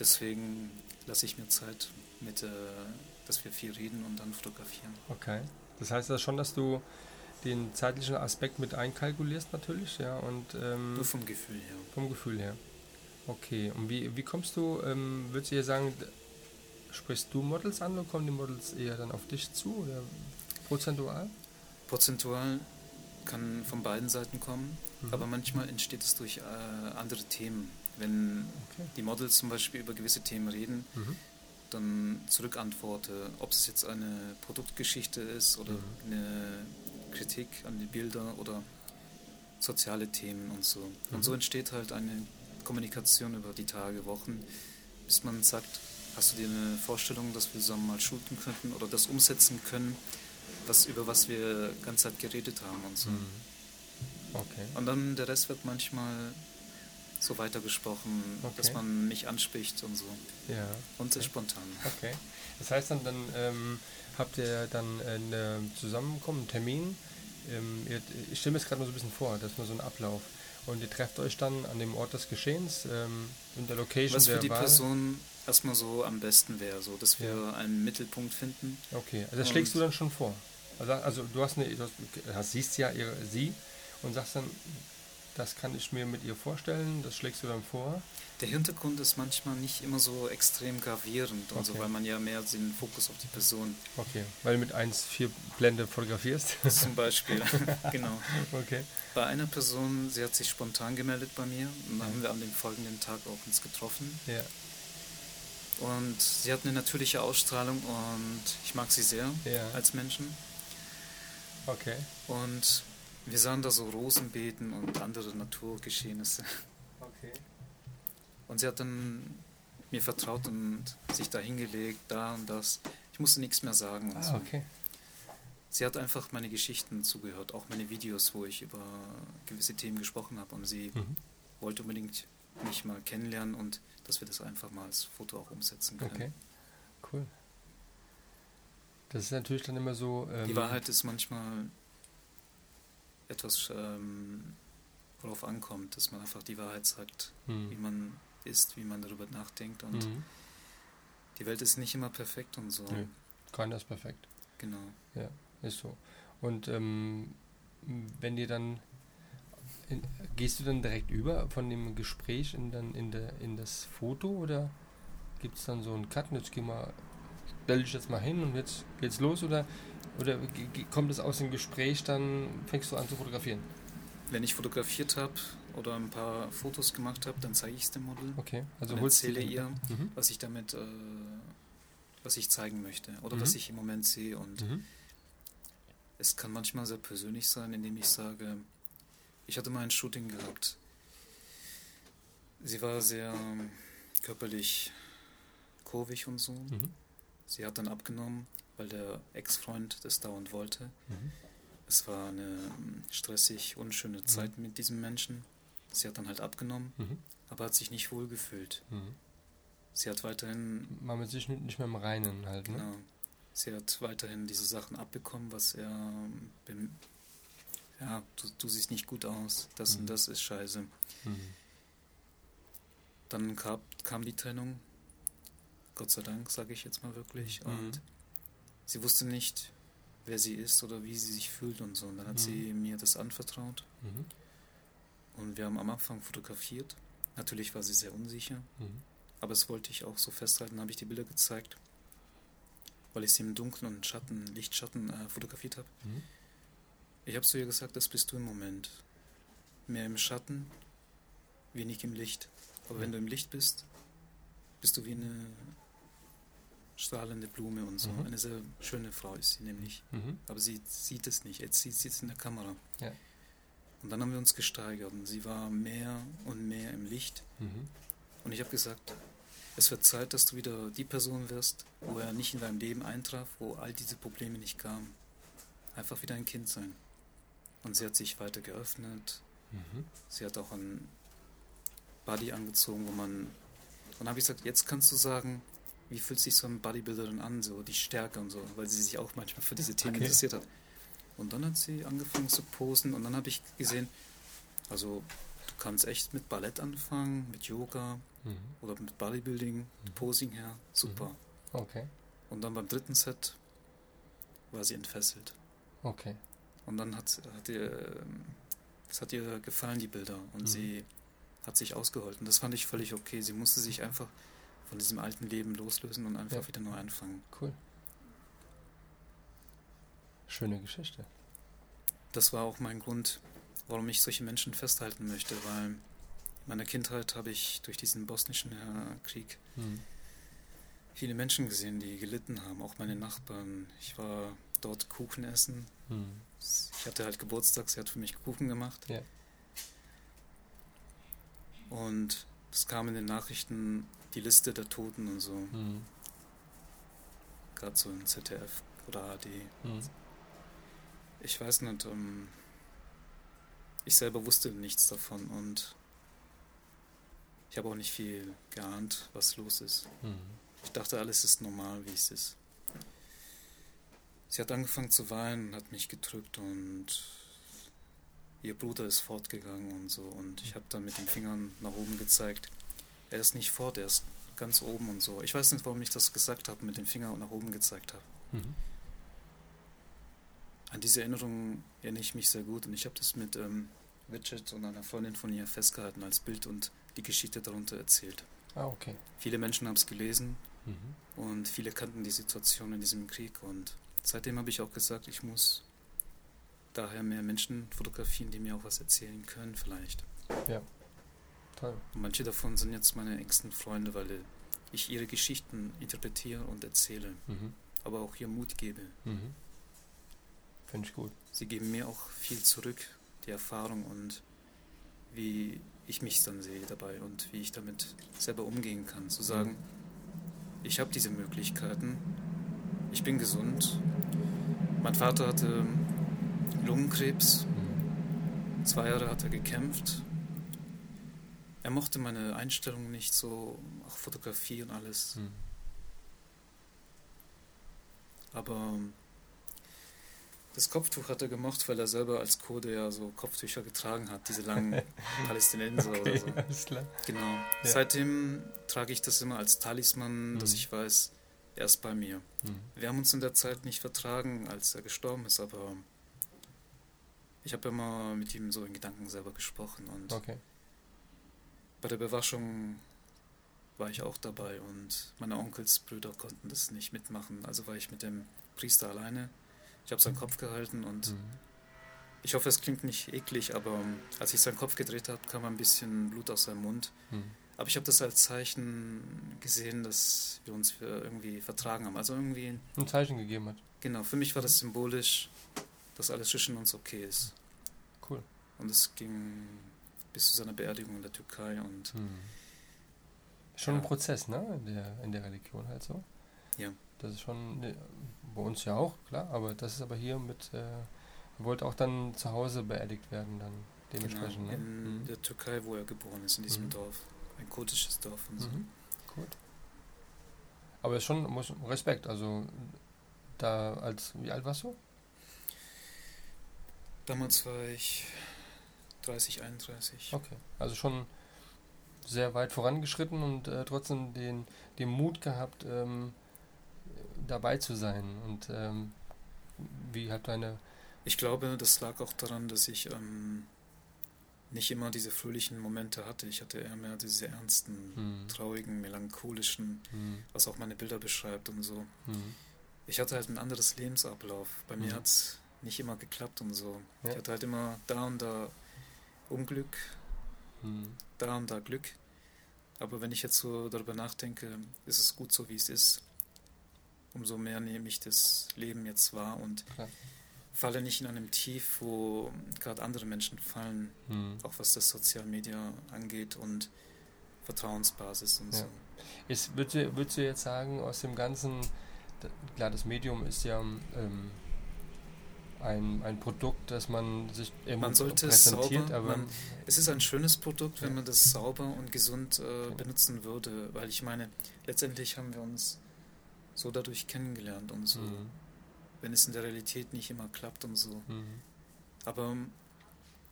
Deswegen lasse ich mir Zeit mit äh, dass wir viel reden und dann fotografieren. Okay. Das heißt das schon, dass du den zeitlichen Aspekt mit einkalkulierst natürlich, ja, und ähm, Nur vom Gefühl her. Vom Gefühl her. Okay. Und wie, wie kommst du, ähm, würdest du hier sagen, sprichst du Models an oder kommen die Models eher dann auf dich zu oder prozentual? Prozentual kann von beiden Seiten kommen, mhm. aber manchmal entsteht es durch äh, andere Themen. Wenn okay. die Models zum Beispiel über gewisse Themen reden, mhm dann zurückantworte, ob es jetzt eine Produktgeschichte ist oder mhm. eine Kritik an die Bilder oder soziale Themen und so. Mhm. Und so entsteht halt eine Kommunikation über die Tage, Wochen, bis man sagt, hast du dir eine Vorstellung, dass wir zusammen mal shooten könnten oder das umsetzen können, was, über was wir die ganze Zeit geredet haben und so. Mhm. Okay. Und dann der Rest wird manchmal so weitergesprochen, okay. dass man mich anspricht und so. Ja. Und okay. spontan. Okay. Das heißt dann, dann ähm, habt ihr dann ein Zusammenkommen, einen Termin. Ähm, ihr, ich stelle mir das gerade mal so ein bisschen vor, das ist mal so ein Ablauf. Und ihr trefft euch dann an dem Ort des Geschehens, ähm, in der Location Was für die Wahl. Person erstmal so am besten wäre, so dass wir ja. einen Mittelpunkt finden. Okay, also das schlägst du dann schon vor. Also, also du hast eine, du hast, siehst ja ihre, sie und sagst dann, das kann ich mir mit ihr vorstellen, das schlägst du dann vor. Der Hintergrund ist manchmal nicht immer so extrem gravierend okay. so, weil man ja mehr den Fokus auf die Person. Okay, weil du mit 1,4 Blende fotografierst. Zum Beispiel, genau. Okay. Bei einer Person, sie hat sich spontan gemeldet bei mir und dann haben wir an dem folgenden Tag auch uns getroffen. Ja. Und sie hat eine natürliche Ausstrahlung und ich mag sie sehr ja. als Menschen. Okay. Und wir sahen da so Rosenbeeten und andere Naturgeschehnisse. Okay. Und sie hat dann mir vertraut und sich da hingelegt, da und das. Ich musste nichts mehr sagen. ah, so. okay. Sie hat einfach meine Geschichten zugehört, auch meine Videos, wo ich über gewisse Themen gesprochen habe. Und sie mhm. wollte unbedingt mich mal kennenlernen und dass wir das einfach mal als Foto auch umsetzen können. Okay, cool. Das ist natürlich dann immer so. Ähm die Wahrheit ist manchmal etwas, ähm, worauf ankommt, dass man einfach die Wahrheit sagt, mhm. wie man ist, wie man darüber nachdenkt. Und mhm. die Welt ist nicht immer perfekt und so. Nee, keiner ist perfekt. Genau. Ja, ist so. Und ähm, wenn dir dann in, gehst du dann direkt über von dem Gespräch in, dann in, der, in das Foto oder gibt es dann so einen Cut? Jetzt geh mal, stell dich jetzt mal hin und jetzt geht's los oder, oder kommt es aus dem Gespräch, dann fängst du an zu fotografieren? Wenn ich fotografiert habe oder ein paar Fotos gemacht habe, dann zeige ich es dem Model. Okay, also und erzähle ihr, mhm. was ich damit, äh, was ich zeigen möchte oder mhm. was ich im Moment sehe und mhm. es kann manchmal sehr persönlich sein, indem ich sage, ich hatte mal ein Shooting gehabt. Sie war sehr körperlich kurvig und so. Mhm. Sie hat dann abgenommen, weil der Ex-Freund das dauernd wollte. Mhm. Es war eine ähm, stressig, unschöne mhm. Zeit mhm. mit diesem Menschen. Sie hat dann halt abgenommen, mhm. aber hat sich nicht wohl gefühlt. Mhm. Sie hat weiterhin. Man mit sich nicht mehr im Reinen halt, ne? Genau. Sie hat weiterhin diese Sachen abbekommen, was er ähm, ja, du, du siehst nicht gut aus, das mhm. und das ist scheiße. Mhm. Dann kam, kam die Trennung, Gott sei Dank, sage ich jetzt mal wirklich, mhm. und sie wusste nicht, wer sie ist oder wie sie sich fühlt und so. Und dann hat sie mhm. mir das anvertraut. Mhm. Und wir haben am Anfang fotografiert. Natürlich war sie sehr unsicher, mhm. aber das wollte ich auch so festhalten, habe ich die Bilder gezeigt, weil ich sie im Dunkeln und Schatten, Lichtschatten äh, fotografiert habe. Ich habe zu ihr gesagt, das bist du im Moment. Mehr im Schatten, wenig im Licht. Aber mhm. wenn du im Licht bist, bist du wie eine strahlende Blume und so. Mhm. Eine sehr schöne Frau ist sie nämlich. Mhm. Aber sie sieht es nicht. Jetzt sieht sie es in der Kamera. Ja. Und dann haben wir uns gesteigert und sie war mehr und mehr im Licht. Mhm. Und ich habe gesagt, es wird Zeit, dass du wieder die Person wirst, wo er nicht in deinem Leben eintraf, wo all diese Probleme nicht kamen. Einfach wieder ein Kind sein. Und sie hat sich weiter geöffnet. Mhm. Sie hat auch ein Body angezogen, wo man. Und dann habe ich gesagt, jetzt kannst du sagen, wie fühlt sich so ein Bodybuilderin an, so die Stärke und so, weil sie sich auch manchmal für diese Themen okay. interessiert hat. Und dann hat sie angefangen zu posen und dann habe ich gesehen, also du kannst echt mit Ballett anfangen, mit Yoga mhm. oder mit Bodybuilding, mhm. Posing her, super. Mhm. Okay. Und dann beim dritten Set war sie entfesselt. Okay. Und dann hat, hat ihr, es hat ihr gefallen, die Bilder. Und mhm. sie hat sich ausgeholten. Das fand ich völlig okay. Sie musste sich einfach von diesem alten Leben loslösen und einfach ja. wieder neu anfangen. Cool. Schöne Geschichte. Das war auch mein Grund, warum ich solche Menschen festhalten möchte, weil in meiner Kindheit habe ich durch diesen bosnischen Krieg mhm. viele Menschen gesehen, die gelitten haben, auch meine Nachbarn. Ich war dort Kuchen essen. Mhm. Ich hatte halt Geburtstag, sie hat für mich Kuchen gemacht. Ja. Und es kam in den Nachrichten die Liste der Toten und so. Mhm. Gerade so im ZDF oder AD. Mhm. Ich weiß nicht, um, ähm, ich selber wusste nichts davon und Ich habe auch nicht viel geahnt, was los ist. Mhm. Ich dachte, alles ist normal, wie es ist. Sie hat angefangen zu weinen, hat mich gedrückt und ihr Bruder ist fortgegangen und so. Und ich habe dann mit den Fingern nach oben gezeigt. Er ist nicht fort, er ist ganz oben und so. Ich weiß nicht, warum ich das gesagt habe, mit den Fingern nach oben gezeigt habe. Mhm. An diese Erinnerung erinnere ich mich sehr gut und ich habe das mit ähm, Widget und einer Freundin von ihr festgehalten als Bild und die Geschichte darunter erzählt. Ah, okay. Viele Menschen haben es gelesen mhm. und viele kannten die Situation in diesem Krieg und seitdem habe ich auch gesagt, ich muss daher mehr Menschen fotografieren, die mir auch was erzählen können vielleicht. Ja. Toll. Manche davon sind jetzt meine engsten Freunde, weil ich ihre Geschichten interpretiere und erzähle, mhm. aber auch ihr Mut gebe. Mhm. Finde ich gut. Sie geben mir auch viel zurück, die Erfahrung und wie ich mich dann sehe dabei und wie ich damit selber umgehen kann. Zu sagen, ich habe diese Möglichkeiten, ich bin gesund. Mein Vater hatte Lungenkrebs, zwei Jahre hat er gekämpft. Er mochte meine Einstellung nicht so, auch Fotografie und alles. Mhm. Aber das Kopftuch hat er gemacht, weil er selber als Kurde ja so Kopftücher getragen hat, diese langen Palästinenser okay, oder so. Alles klar. Genau. Ja. Seitdem trage ich das immer als Talisman, mhm. dass ich weiß, er ist bei mir. Mhm. Wir haben uns in der Zeit nicht vertragen, als er gestorben ist, aber ich habe immer mit ihm so in Gedanken selber gesprochen und okay. Bei der Bewaschung war ich auch dabei und meine Onkelsbrüder konnten das nicht mitmachen, also war ich mit dem Priester alleine ich habe seinen Kopf gehalten und mhm. ich hoffe, es klingt nicht eklig, aber ähm, als ich seinen Kopf gedreht habe, kam ein bisschen Blut aus seinem Mund. Mhm. Aber ich habe das als Zeichen gesehen, dass wir uns irgendwie vertragen haben. Also irgendwie. Ein Zeichen gegeben hat. Genau, für mich war das symbolisch, dass alles zwischen uns okay ist. Cool. Und es ging bis zu seiner Beerdigung in der Türkei und. Mhm. Schon ja. ein Prozess, ne? In der, in der Religion halt so. Ja. Das ist schon ne, bei uns ja auch, klar, aber das ist aber hier mit, äh, wollte auch dann zu Hause beerdigt werden, dann dementsprechend. Genau, in ne? der Türkei, wo er geboren ist, in diesem mhm. Dorf. Ein kurdisches Dorf und so. Mhm. Gut. Aber ist schon muss, Respekt, also da als, wie alt warst du? Damals war ich 30, 31. Okay, also schon sehr weit vorangeschritten und äh, trotzdem den, den Mut gehabt, ähm, dabei zu sein. Und ähm, wie hat deine. Ich glaube, das lag auch daran, dass ich ähm, nicht immer diese fröhlichen Momente hatte. Ich hatte eher mehr diese ernsten, hm. traurigen, melancholischen, hm. was auch meine Bilder beschreibt und so. Hm. Ich hatte halt ein anderes Lebensablauf. Bei mir hm. hat es nicht immer geklappt und so. Ja. Ich hatte halt immer da und da Unglück, hm. da und da Glück. Aber wenn ich jetzt so darüber nachdenke, ist es gut so, wie es ist umso mehr nehme ich das Leben jetzt wahr und Klar. falle nicht in einem Tief, wo gerade andere Menschen fallen, mhm. auch was das Social Media angeht und Vertrauensbasis und ja. so. Ist, würdest, du, würdest du jetzt sagen, aus dem Ganzen, klar, das Medium ist ja ähm, ein, ein Produkt, das man sich eben man sollte präsentiert, sauber, aber man, es ist ein schönes Produkt, wenn man das sauber und gesund äh, benutzen würde, weil ich meine, letztendlich haben wir uns so dadurch kennengelernt und so. Mhm. Wenn es in der Realität nicht immer klappt und so. Mhm. Aber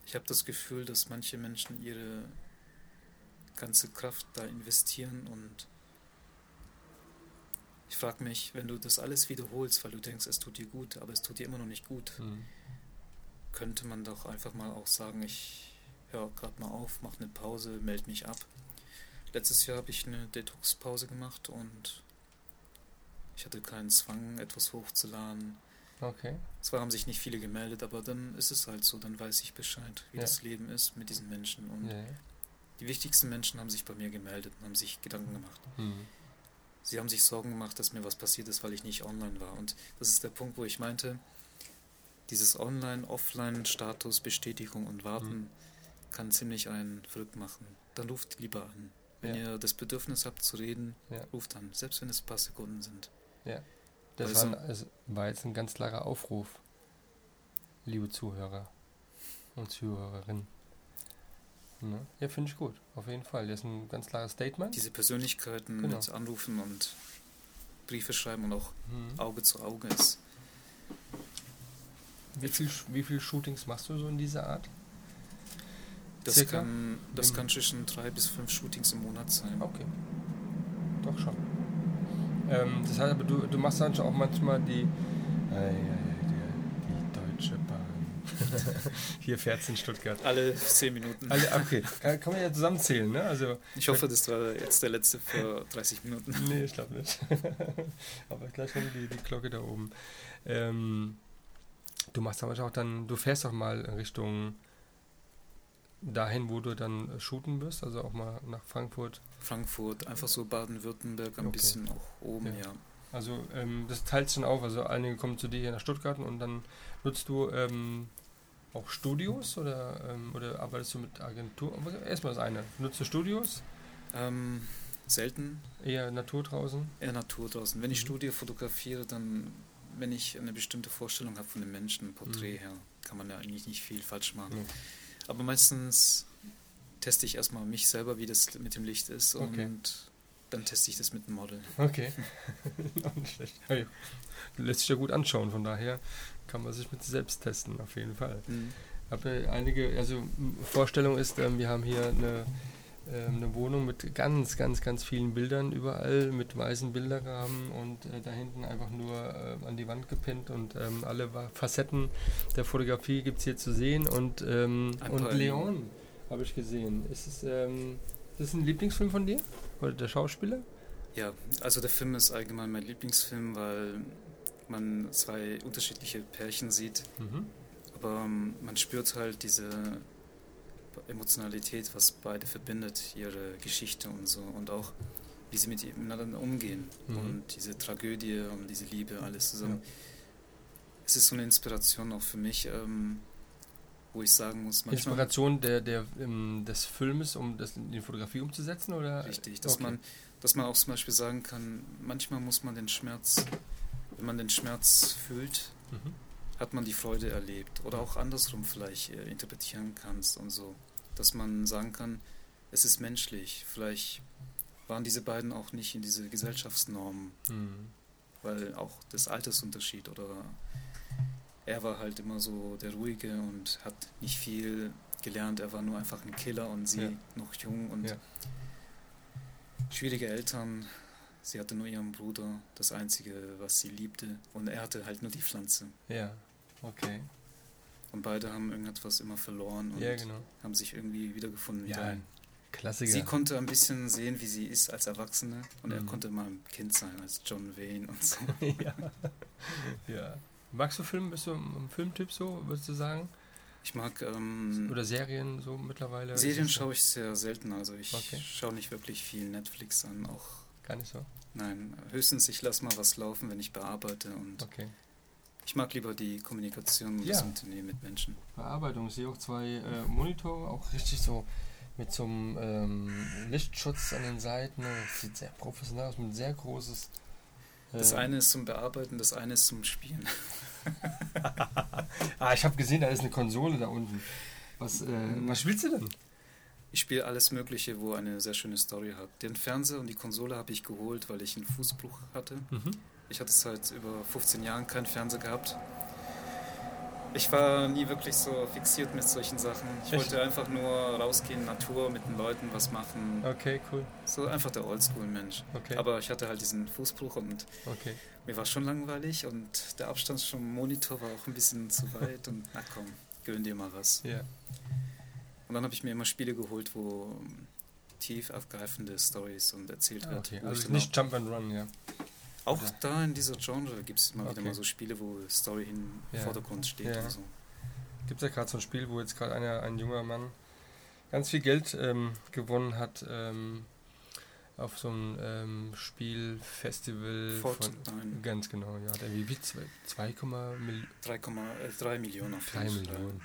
ich habe das Gefühl, dass manche Menschen ihre ganze Kraft da investieren und ich frage mich, wenn du das alles wiederholst, weil du denkst, es tut dir gut, aber es tut dir immer noch nicht gut, mhm. könnte man doch einfach mal auch sagen, ich höre gerade mal auf, mache eine Pause, melde mich ab. Letztes Jahr habe ich eine Detox-Pause gemacht und ich hatte keinen Zwang, etwas hochzuladen. Okay. Zwar haben sich nicht viele gemeldet, aber dann ist es halt so, dann weiß ich Bescheid, wie ja. das Leben ist mit diesen Menschen. Und ja. die wichtigsten Menschen haben sich bei mir gemeldet und haben sich Gedanken gemacht. Mhm. Sie haben sich Sorgen gemacht, dass mir was passiert ist, weil ich nicht online war. Und das ist der Punkt, wo ich meinte, dieses Online-Offline-Status, Bestätigung und Warten mhm. kann ziemlich einen verrückt machen. Dann ruft lieber an. Wenn ja. ihr das Bedürfnis habt zu reden, ruft an, selbst wenn es ein paar Sekunden sind. Ja. Das also, war, also war jetzt ein ganz klarer Aufruf, liebe Zuhörer und Zuhörerinnen. Ne? Ja, finde ich gut, auf jeden Fall. Das ist ein ganz klares Statement. Diese Persönlichkeiten genau. mit Anrufen und Briefe schreiben und auch mhm. Auge zu Auge ist. Wie viel, wie viel Shootings machst du so in dieser Art? Das Circa? kann, das kann zwischen drei bis fünf Shootings im Monat sein. Okay. Doch schon. Ähm, das heißt aber, du, du machst dann auch manchmal die, äh, Bahn. Hier fährt es in Stuttgart. Alle zehn Minuten. Alle, okay, kann, kann man ja zusammenzählen, ne? Also, ich hoffe, das war jetzt der letzte für 30 Minuten. nee, ich glaube nicht. aber gleich schon die, die Glocke da oben. Ähm, du machst aber auch dann, du fährst doch mal in Richtung dahin, wo du dann shooten wirst, also auch mal nach Frankfurt. Frankfurt, einfach so Baden-Württemberg, ein okay. bisschen auch oben, ja. ja. Also ähm, das teilt schon auf, also einige kommen zu dir hier nach Stuttgart und dann nutzt du ähm, auch Studios oder, ähm, oder arbeitest du mit Agentur? Erstmal das eine. Nutzt du Studios? Ähm, selten. Eher Natur draußen? Eher Natur draußen. Wenn ich mhm. Studie fotografiere, dann, wenn ich eine bestimmte Vorstellung habe von dem Menschen, Porträt mhm. her, kann man ja eigentlich nicht viel falsch machen. Mhm. Aber meistens teste ich erstmal mich selber, wie das mit dem Licht ist okay. und dann teste ich das mit dem Model. Okay. nicht schlecht. Hey, lässt sich ja gut anschauen, von daher kann man sich mit selbst testen, auf jeden Fall. Mhm. habe einige, also Vorstellung ist, ähm, wir haben hier eine, ähm, eine Wohnung mit ganz, ganz, ganz vielen Bildern überall, mit weißen Bilderrahmen und äh, da hinten einfach nur äh, an die Wand gepinnt und ähm, alle Facetten der Fotografie gibt es hier zu sehen und, ähm, und Leon habe ich gesehen. Ist es, ähm, ist das ein Lieblingsfilm von dir? Oder der Schauspieler? Ja, also der Film ist allgemein mein Lieblingsfilm, weil man zwei unterschiedliche Pärchen sieht. Mhm. Aber um, man spürt halt diese Emotionalität, was beide verbindet, ihre Geschichte und so. Und auch, wie sie miteinander umgehen. Mhm. Und diese Tragödie und diese Liebe, alles zusammen. Ja. Es ist so eine Inspiration auch für mich. Ähm, wo ich sagen muss, manchmal. Inspiration der, der, um, des Filmes, um das in die Fotografie umzusetzen? Oder? Richtig, dass, okay. man, dass man auch zum Beispiel sagen kann, manchmal muss man den Schmerz, wenn man den Schmerz fühlt, mhm. hat man die Freude erlebt. Oder auch andersrum vielleicht äh, interpretieren kannst und so. Dass man sagen kann, es ist menschlich. Vielleicht waren diese beiden auch nicht in diese Gesellschaftsnormen. Mhm. Weil auch das Altersunterschied oder er war halt immer so der Ruhige und hat nicht viel gelernt. Er war nur einfach ein Killer und sie ja. noch jung und ja. schwierige Eltern. Sie hatte nur ihren Bruder, das Einzige, was sie liebte. Und er hatte halt nur die Pflanze. Ja, okay. Und beide haben irgendetwas immer verloren und ja, genau. haben sich irgendwie wiedergefunden. Ja, ein Klassiker. Sie konnte ein bisschen sehen, wie sie ist als Erwachsene und mhm. er konnte mal ein Kind sein als John Wayne und so. ja. ja. Magst du Film? Bist du ein Filmtyp so, würdest du sagen? Ich mag. Ähm, Oder Serien so mittlerweile? Serien schaue ich sehr selten. Also ich okay. schaue nicht wirklich viel Netflix an. Auch Gar nicht so? Nein, höchstens ich lasse mal was laufen, wenn ich bearbeite. Und okay. Ich mag lieber die Kommunikation ja. das Unternehmen mit Menschen. Bearbeitung. Ich sehe auch zwei äh, Monitore, auch richtig so mit so einem ähm, Lichtschutz an den Seiten. Das sieht sehr professionell aus, mit sehr großes das eine ist zum Bearbeiten, das eine ist zum Spielen. ah, ich habe gesehen, da ist eine Konsole da unten. Was, äh, was spielst du denn? Ich spiele alles Mögliche, wo eine sehr schöne Story hat. Den Fernseher und die Konsole habe ich geholt, weil ich einen Fußbruch hatte. Mhm. Ich hatte seit über 15 Jahren keinen Fernseher gehabt. Ich war nie wirklich so fixiert mit solchen Sachen. Ich Echt? wollte einfach nur rausgehen, Natur, mit den Leuten was machen. Okay, cool. So einfach der Oldschool-Mensch. Okay. Aber ich hatte halt diesen Fußbruch und okay. mir war schon langweilig und der Abstand zum Monitor war auch ein bisschen zu weit und na komm, gönn dir mal was. Ja. Und dann habe ich mir immer Spiele geholt, wo tief aufgreifende Stories und erzählt ah, okay. wird. Also nicht Jump and Run, ja. Auch ja. da in dieser Genre gibt es immer okay. wieder mal so Spiele, wo Story im ja. Vordergrund steht. Ja. So. Gibt es ja gerade so ein Spiel, wo jetzt gerade ein junger Mann ganz viel Geld ähm, gewonnen hat ähm, auf so einem ähm, Spielfestival. Fortnite. Ganz genau, ja. Hat irgendwie 2,3 Mil Millionen auf 3 Millionen.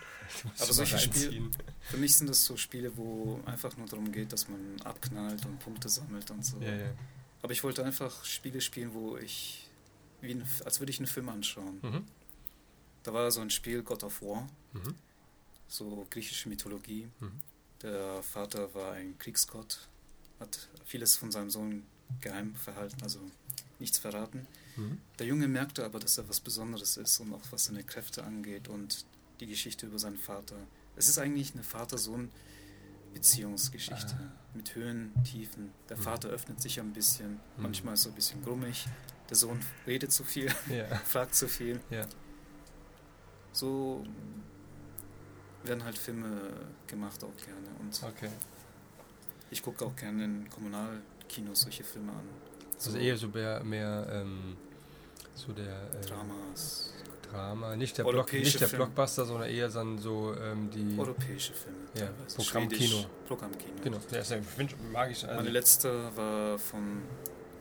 Aber solche Spiele, für mich sind das so Spiele, wo einfach nur darum geht, dass man abknallt und Punkte sammelt und so. Ja, ja. Aber ich wollte einfach Spiele spielen, wo ich, wie ein, als würde ich einen Film anschauen. Mhm. Da war so ein Spiel, God of War, mhm. so griechische Mythologie. Mhm. Der Vater war ein Kriegsgott, hat vieles von seinem Sohn geheim verhalten, also nichts verraten. Mhm. Der Junge merkte aber, dass er was Besonderes ist und auch was seine Kräfte angeht und die Geschichte über seinen Vater. Es ist eigentlich eine Vater-Sohn-Beziehungsgeschichte ah. mit Höhen, Tiefen. Der mhm. Vater öffnet sich ein bisschen, mhm. manchmal ist er ein bisschen grummig. Der Sohn redet zu viel, ja. fragt zu viel. Ja. So werden halt Filme gemacht auch gerne. Und okay. Ich gucke auch gerne in Kommunalkinos solche Filme an. So also eher so mehr, mehr ähm, so der äh, Dramas. Drama, nicht der, Block, nicht der Blockbuster, sondern eher dann so ähm, die europäische Filme. Ja, Programmkino. Programmkino. Genau, ja, ist ja, mag ich. Also Meine letzte war von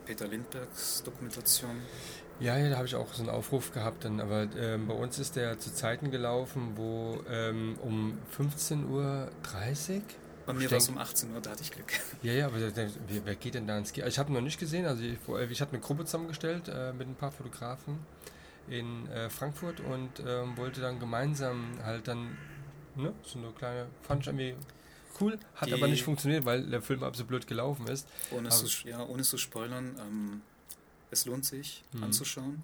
Peter Lindbergs Dokumentation. Ja, ja, da habe ich auch so einen Aufruf gehabt, dann, aber ähm, bei uns ist der zu Zeiten gelaufen, wo ähm, um 15.30 Uhr bei mir war es um 18 Uhr, da hatte ich Glück. Ja, ja, aber wer, geht denn da ins Kino? Also ich habe noch nicht gesehen, also ich, ich habe eine Gruppe zusammengestellt äh, mit ein paar Fotografen in äh, Frankfurt und ähm, wollte dann gemeinsam halt dann, ne, so eine kleine, fand ich irgendwie cool, hat Die, aber nicht funktioniert, weil der Film absolut blöd gelaufen ist. Ohne, zu, ja, ohne zu spoilern, ähm, es lohnt sich mhm. anzuschauen.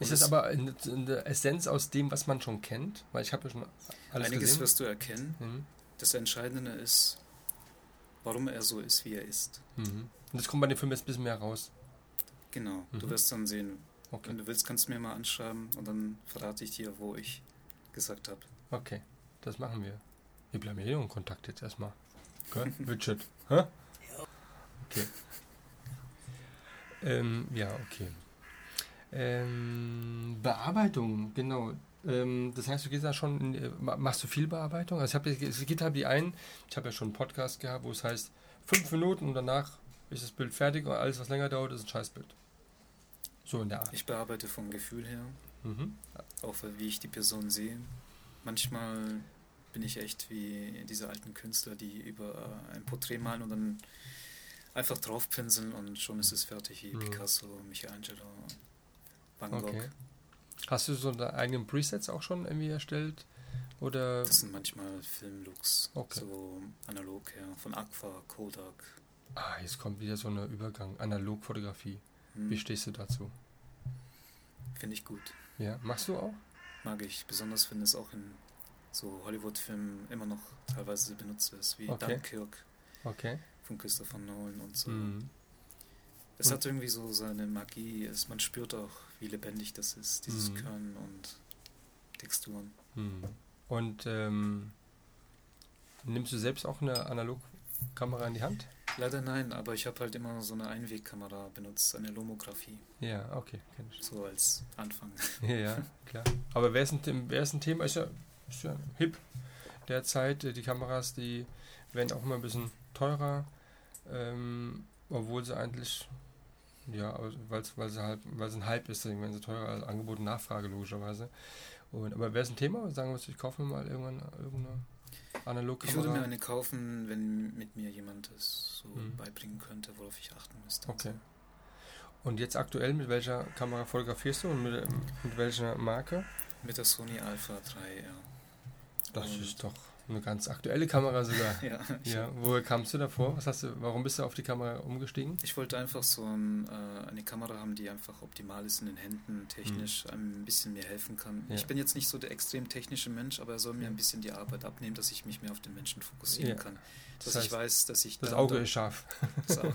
Ist es aber in, in, der Essenz aus dem, was man schon kennt? Weil ich habe ja schon alles Einiges gesehen. wirst du erkennen. Mhm. Das Entscheidende ist, warum er so ist, wie er ist. Mhm. Und das kommt bei dem Film jetzt ein bisschen mehr raus. Genau, mhm. du wirst dann sehen. Okay. Wenn du willst, kannst du mir mal anschreiben und dann verrate ich dir, wo ich gesagt habe. Okay, das machen wir. Wir bleiben hier in Kontakt jetzt erstmal. Okay? Richard. Hä? Okay. Ähm, ja, okay. Ähm, Bearbeitung, genau. Ähm, das heißt, du gehst da schon, in, äh, machst du viel Bearbeitung? Also ich hab, es gibt halt die einen, ich habe ja schon einen Podcast gehabt, wo es heißt, fünf Minuten und danach ist das Bild fertig und alles, was länger dauert, ist ein Scheißbild. So in der Art. Ich bearbeite vom Gefühl her, mhm. auch wie ich die Person sehe. Manchmal bin ich echt wie diese alten Künstler, die über ein Porträt malen und dann einfach draufpinseln und schon ist es fertig, wie mhm. Picasso, Michelangelo, Van Gogh. Okay. Hast du so deine eigenen Presets auch schon irgendwie erstellt? Oder? Das sind manchmal Filmlooks, okay. so analog her, von Aqua, Kodak. Ah, jetzt kommt wieder so ein Übergang, Analogfotografie. Hm. Wie stehst du dazu? Finde ich gut. Ja, machst du auch? Mag ich, besonders wenn es auch in so Hollywood-Filmen immer noch teilweise benutzt ist, wie okay. Dunkirk okay. von Christopher Nolan und so. Mhm. Es hat irgendwie so seine Magie, es, man spürt auch, wie lebendig das ist, dieses mhm. Können und Texturen. Mhm. Und ähm, nimmst du selbst auch eine Analogkamera in die Hand? Leider nein, aber ich habe halt immer so eine Einwegkamera benutzt, eine Lomographie. Ja, okay, kenn ich. So als Anfang. Ja, ja klar. Aber wer ist ein, wer ist ein Thema? Ist ja, ist ja hip derzeit. Die Kameras, die werden auch immer ein bisschen teurer, ähm, obwohl sie eigentlich ja, weil's, weil sie halt, weil es ein Hype ist, deswegen werden sie teurer als Angebot und Nachfrage logischerweise. Und, aber wäre es ein Thema? Sagen wir, ich kaufe mir mal irgendwann irgendeine Analogkamera. Ich würde mir eine kaufen, wenn mit mir jemand es so mhm. beibringen könnte, worauf ich achten müsste. Okay. Und jetzt aktuell mit welcher Kamera fotografierst du und mit, mit welcher Marke? Mit der Sony Alpha 3R. Das und ist doch eine ganz aktuelle Kamera sogar. ja. ja. Woher kamst du davor? Was hast du, warum bist du auf die Kamera umgestiegen? Ich wollte einfach so ein, äh, eine Kamera haben, die einfach optimal ist in den Händen, technisch mhm. ein bisschen mehr helfen kann. Ja. Ich bin jetzt nicht so der extrem technische Mensch, aber er soll mir ein bisschen die Arbeit abnehmen, dass ich mich mehr auf den Menschen fokussieren ja. kann. Dass das heißt, ich weiß, dass ich das Auge ist scharf. Das Auge,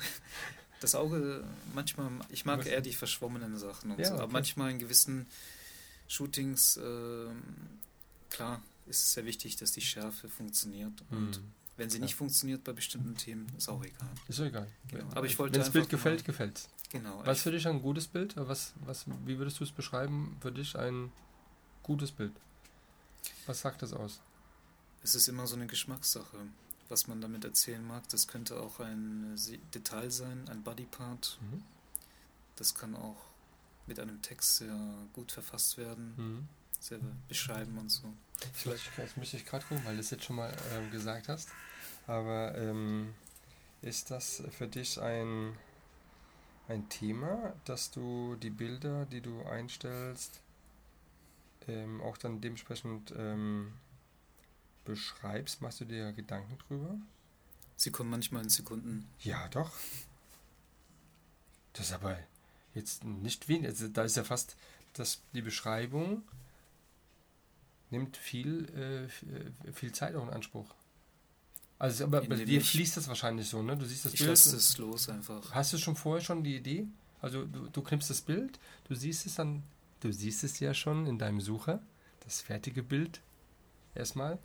das Auge, manchmal, ich mag eher die verschwommenen Sachen und so, okay. aber manchmal in gewissen Shootings, äh, klar, ist es sehr wichtig, dass die Schärfe funktioniert. Und mhm. wenn sie nicht ja. funktioniert bei bestimmten Themen, ist auch egal. Ist auch egal. Genau. Aber ich wollte Wenn das Bild gefällt, gefällt es. Genau. Was für dich ein gutes Bild? Was, was, wie würdest du es beschreiben? Für dich ein gutes Bild? Was sagt das aus? Es ist immer so eine Geschmackssache, was man damit erzählen mag. Das könnte auch ein Detail sein, ein Bodypart. Mhm. Das kann auch mit einem Text sehr gut verfasst werden. Mhm selber beschreiben und so. Vielleicht das müsste ich gerade gucken, weil du das jetzt schon mal ähm, gesagt hast. Aber ähm, ist das für dich ein, ein Thema, dass du die Bilder, die du einstellst, ähm, auch dann dementsprechend ähm, beschreibst, machst du dir Gedanken drüber? Sie kommen manchmal in Sekunden. Ja, doch. Das ist aber jetzt nicht wenig. Also da ist ja fast das, die Beschreibung nimmt viel, äh, viel Zeit auch in Anspruch. Also aber bei dir fließt das wahrscheinlich so, ne? Du siehst das ich Bild. Ich lasse es los einfach. Hast du schon vorher schon die Idee? Also du, du knippst das Bild, du siehst es dann, du siehst es ja schon in deinem Sucher, das fertige Bild erstmal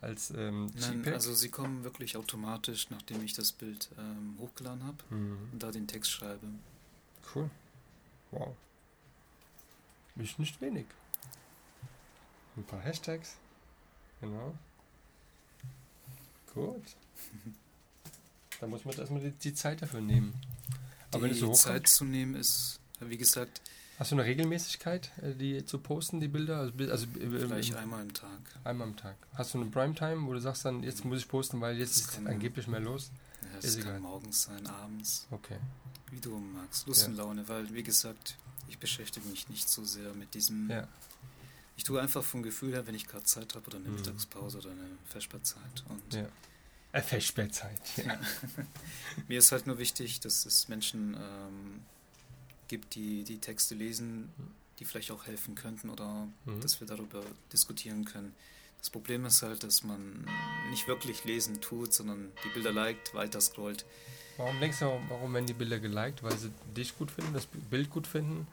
als ähm, Nein, also sie kommen wirklich automatisch, nachdem ich das Bild ähm, hochgeladen habe mhm. und da den Text schreibe. Cool. Wow. Ist nicht wenig. Ein paar Hashtags. Genau. Gut. Da muss man erstmal die, die Zeit dafür nehmen. Aber die so Zeit zu nehmen ist, wie gesagt. Hast du eine Regelmäßigkeit, äh, die zu posten, die Bilder? Also, also äh, Vielleicht äh, einmal im Tag. Einmal am Tag. Hast du eine Primetime, wo du sagst dann, jetzt muss ich posten, weil jetzt ist angeblich mehr los? Ja, das ist kann egal. morgens sein, abends. Okay. Wie du magst. Lust ja. und Laune, weil, wie gesagt, ich beschäftige mich nicht so sehr mit diesem. Ja. Ich tue einfach vom Gefühl her, wenn ich gerade Zeit habe oder eine mhm. Mittagspause oder eine Vesperzeit. Und ja. Eine Vesperzeit. Ja. Mir ist halt nur wichtig, dass es Menschen ähm, gibt, die die Texte lesen, die vielleicht auch helfen könnten oder mhm. dass wir darüber diskutieren können. Das Problem ist halt, dass man nicht wirklich lesen tut, sondern die Bilder liked, weiter scrollt. Warum denkst du, warum werden die Bilder geliked? Weil sie dich gut finden, das Bild gut finden?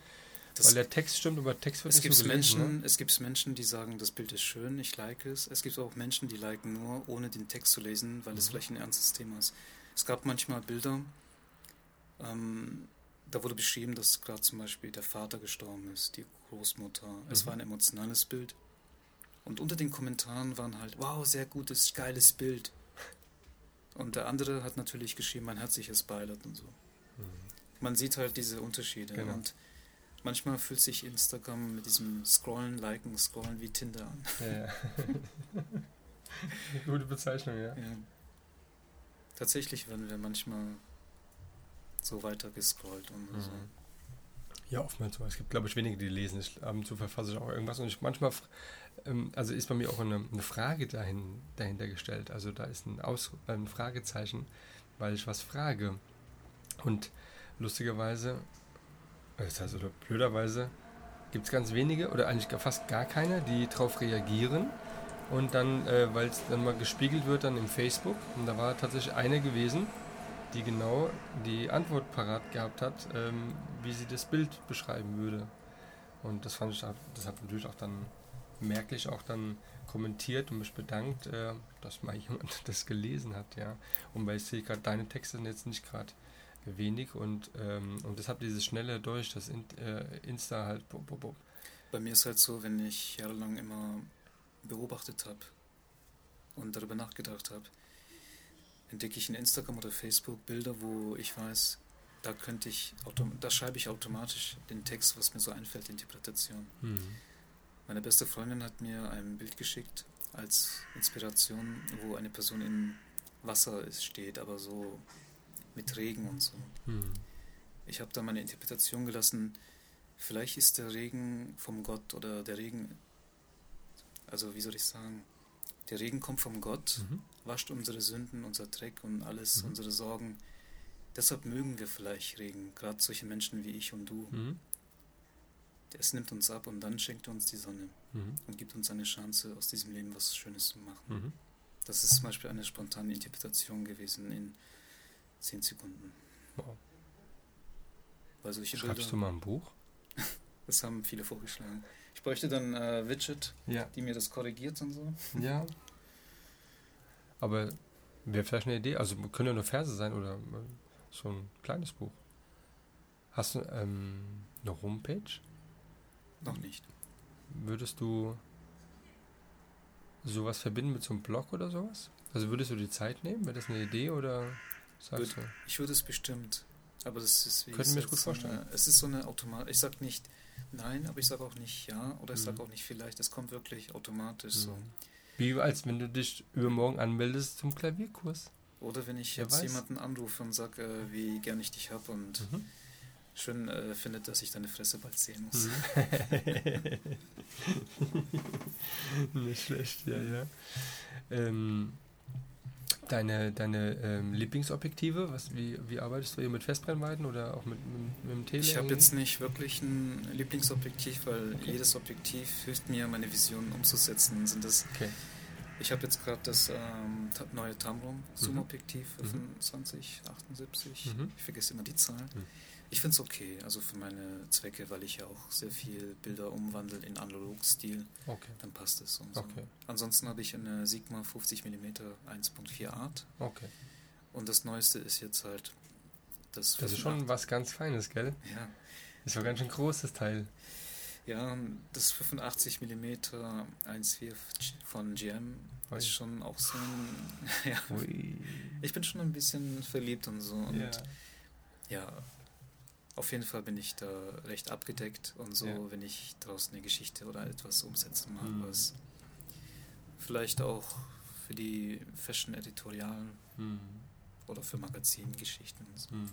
Das Weil der Text stimmt, aber Text wird es nicht so gelesen, Menschen, ne? Es gibt Menschen, die sagen, das Bild ist schön, ich like es. Es gibt auch Menschen, die liken nur, ohne den Text zu lesen, weil mhm. es vielleicht ein ernstes Thema ist. Es gab manchmal Bilder, ähm, da wurde beschrieben, dass gerade zum Beispiel der Vater gestorben ist, die Großmutter. Mhm. Es war ein emotionales Bild. Und unter den Kommentaren waren halt, wow, sehr gutes, geiles Bild. Und der andere hat natürlich geschrieben, mein herzliches Beileid und so. Mhm. Man sieht halt diese Unterschiede. Genau. Und manchmal fühlt sich Instagram mit diesem Scrollen, Liken, Scrollen wie Tinder an. Ja. Gute Bezeichnung, ja. ja. Tatsächlich werden wir manchmal so weiter gescrollt und mhm. so. Ja, oftmals so. Es gibt, glaube ich, wenige, die lesen. Ich, ab und zu verfasse ich auch irgendwas und ich manchmal, ähm, also ist bei mir auch eine, eine Frage dahin, dahinter gestellt. Also da ist ein, Aus, ein Fragezeichen, weil ich was frage. Und lustigerweise das heißt, oder blöderweise gibt es ganz wenige oder eigentlich fast gar keine, die darauf reagieren. Und dann, äh, weil es dann mal gespiegelt wird, dann im Facebook. Und da war tatsächlich eine gewesen, die genau die Antwort parat gehabt hat, ähm, wie sie das Bild beschreiben würde. Und das fand ich, das hat natürlich auch dann merklich auch dann kommentiert und mich bedankt, äh, dass mal jemand das gelesen hat, ja. Und weil ich sehe gerade, deine Texte sind jetzt nicht gerade wenig und, ähm, und deshalb dieses schnelle durch, das in, äh, Insta halt. Bo, bo, bo. Bei mir ist halt so, wenn ich jahrelang immer beobachtet habe und darüber nachgedacht habe, entdecke ich in Instagram oder Facebook Bilder, wo ich weiß, da könnte ich, da schreibe ich automatisch den Text, was mir so einfällt, Interpretation. Mhm. Meine beste Freundin hat mir ein Bild geschickt als Inspiration, wo eine Person in Wasser steht, aber so mit Regen und so. Mhm. Ich habe da meine Interpretation gelassen, vielleicht ist der Regen vom Gott oder der Regen, also wie soll ich sagen, der Regen kommt vom Gott, mhm. wascht unsere Sünden, unser Dreck und alles, mhm. unsere Sorgen. Deshalb mögen wir vielleicht Regen, gerade solche Menschen wie ich und du. Mhm. Es nimmt uns ab und dann schenkt uns die Sonne mhm. und gibt uns eine Chance, aus diesem Leben was Schönes zu machen. Mhm. Das ist zum Beispiel eine spontane Interpretation gewesen in Zehn Sekunden. Wow. Weil solche Schreibst Bilder, du mal ein Buch? das haben viele vorgeschlagen. Ich bräuchte dann äh, Widget, ja. die mir das korrigiert und so. Ja. Aber wäre vielleicht eine Idee. Also können ja nur Verse sein oder äh, so ein kleines Buch. Hast du ähm, eine Homepage? Noch nicht. Würdest du sowas verbinden mit so einem Blog oder sowas? Also würdest du die Zeit nehmen? Wäre das eine Idee oder? Sagst Würde, ich würde es bestimmt. Aber das ist wie Könnte mir das gut vorstellen. Eine, es ist so eine Automat. Ich sage nicht nein, aber ich sage auch nicht ja oder ich mhm. sage auch nicht vielleicht. Es kommt wirklich automatisch mhm. so. Wie als wenn du dich übermorgen anmeldest zum Klavierkurs. Oder wenn ich Wer jetzt weiß. jemanden anrufe und sage, äh, wie gern ich dich habe und mhm. schön äh, findet, dass ich deine Fresse bald sehen muss. Mhm. Nicht schlecht, ja, ja. Ähm, deine deine ähm, Lieblingsobjektive, was, wie, wie arbeitest du hier mit Festbrennweiten oder auch mit, mit, mit dem Tele? Ich habe jetzt nicht wirklich ein Lieblingsobjektiv, weil okay. jedes Objektiv hilft mir, meine Vision umzusetzen. Sind das okay. Ich habe jetzt gerade das ähm, neue Tamron mhm. Zoom-Objektiv mhm. 25, 78. Mhm. Ich vergesse immer die Zahlen. Mhm. Ich finde es okay, also für meine Zwecke, weil ich ja auch sehr viel Bilder umwandle in Analog-Stil. Okay. Dann passt es. So. okay. Ansonsten habe ich eine Sigma 50 mm 1.4 Art. Okay. Und das Neueste ist jetzt halt das. Das ist schon was ganz Feines, gell? Ja. Das war ganz schön großes Teil. Ja, das 85 mm 1.4 von GM Ui. ist schon auch so ein. ja. Ich bin schon ein bisschen verliebt und so. Und ja, ja auf jeden Fall bin ich da recht abgedeckt und so, ja. wenn ich draußen eine Geschichte oder etwas umsetzen mag, mhm. was vielleicht auch für die Fashion-Editorialen mhm. oder für Magazingeschichten. So. Mhm.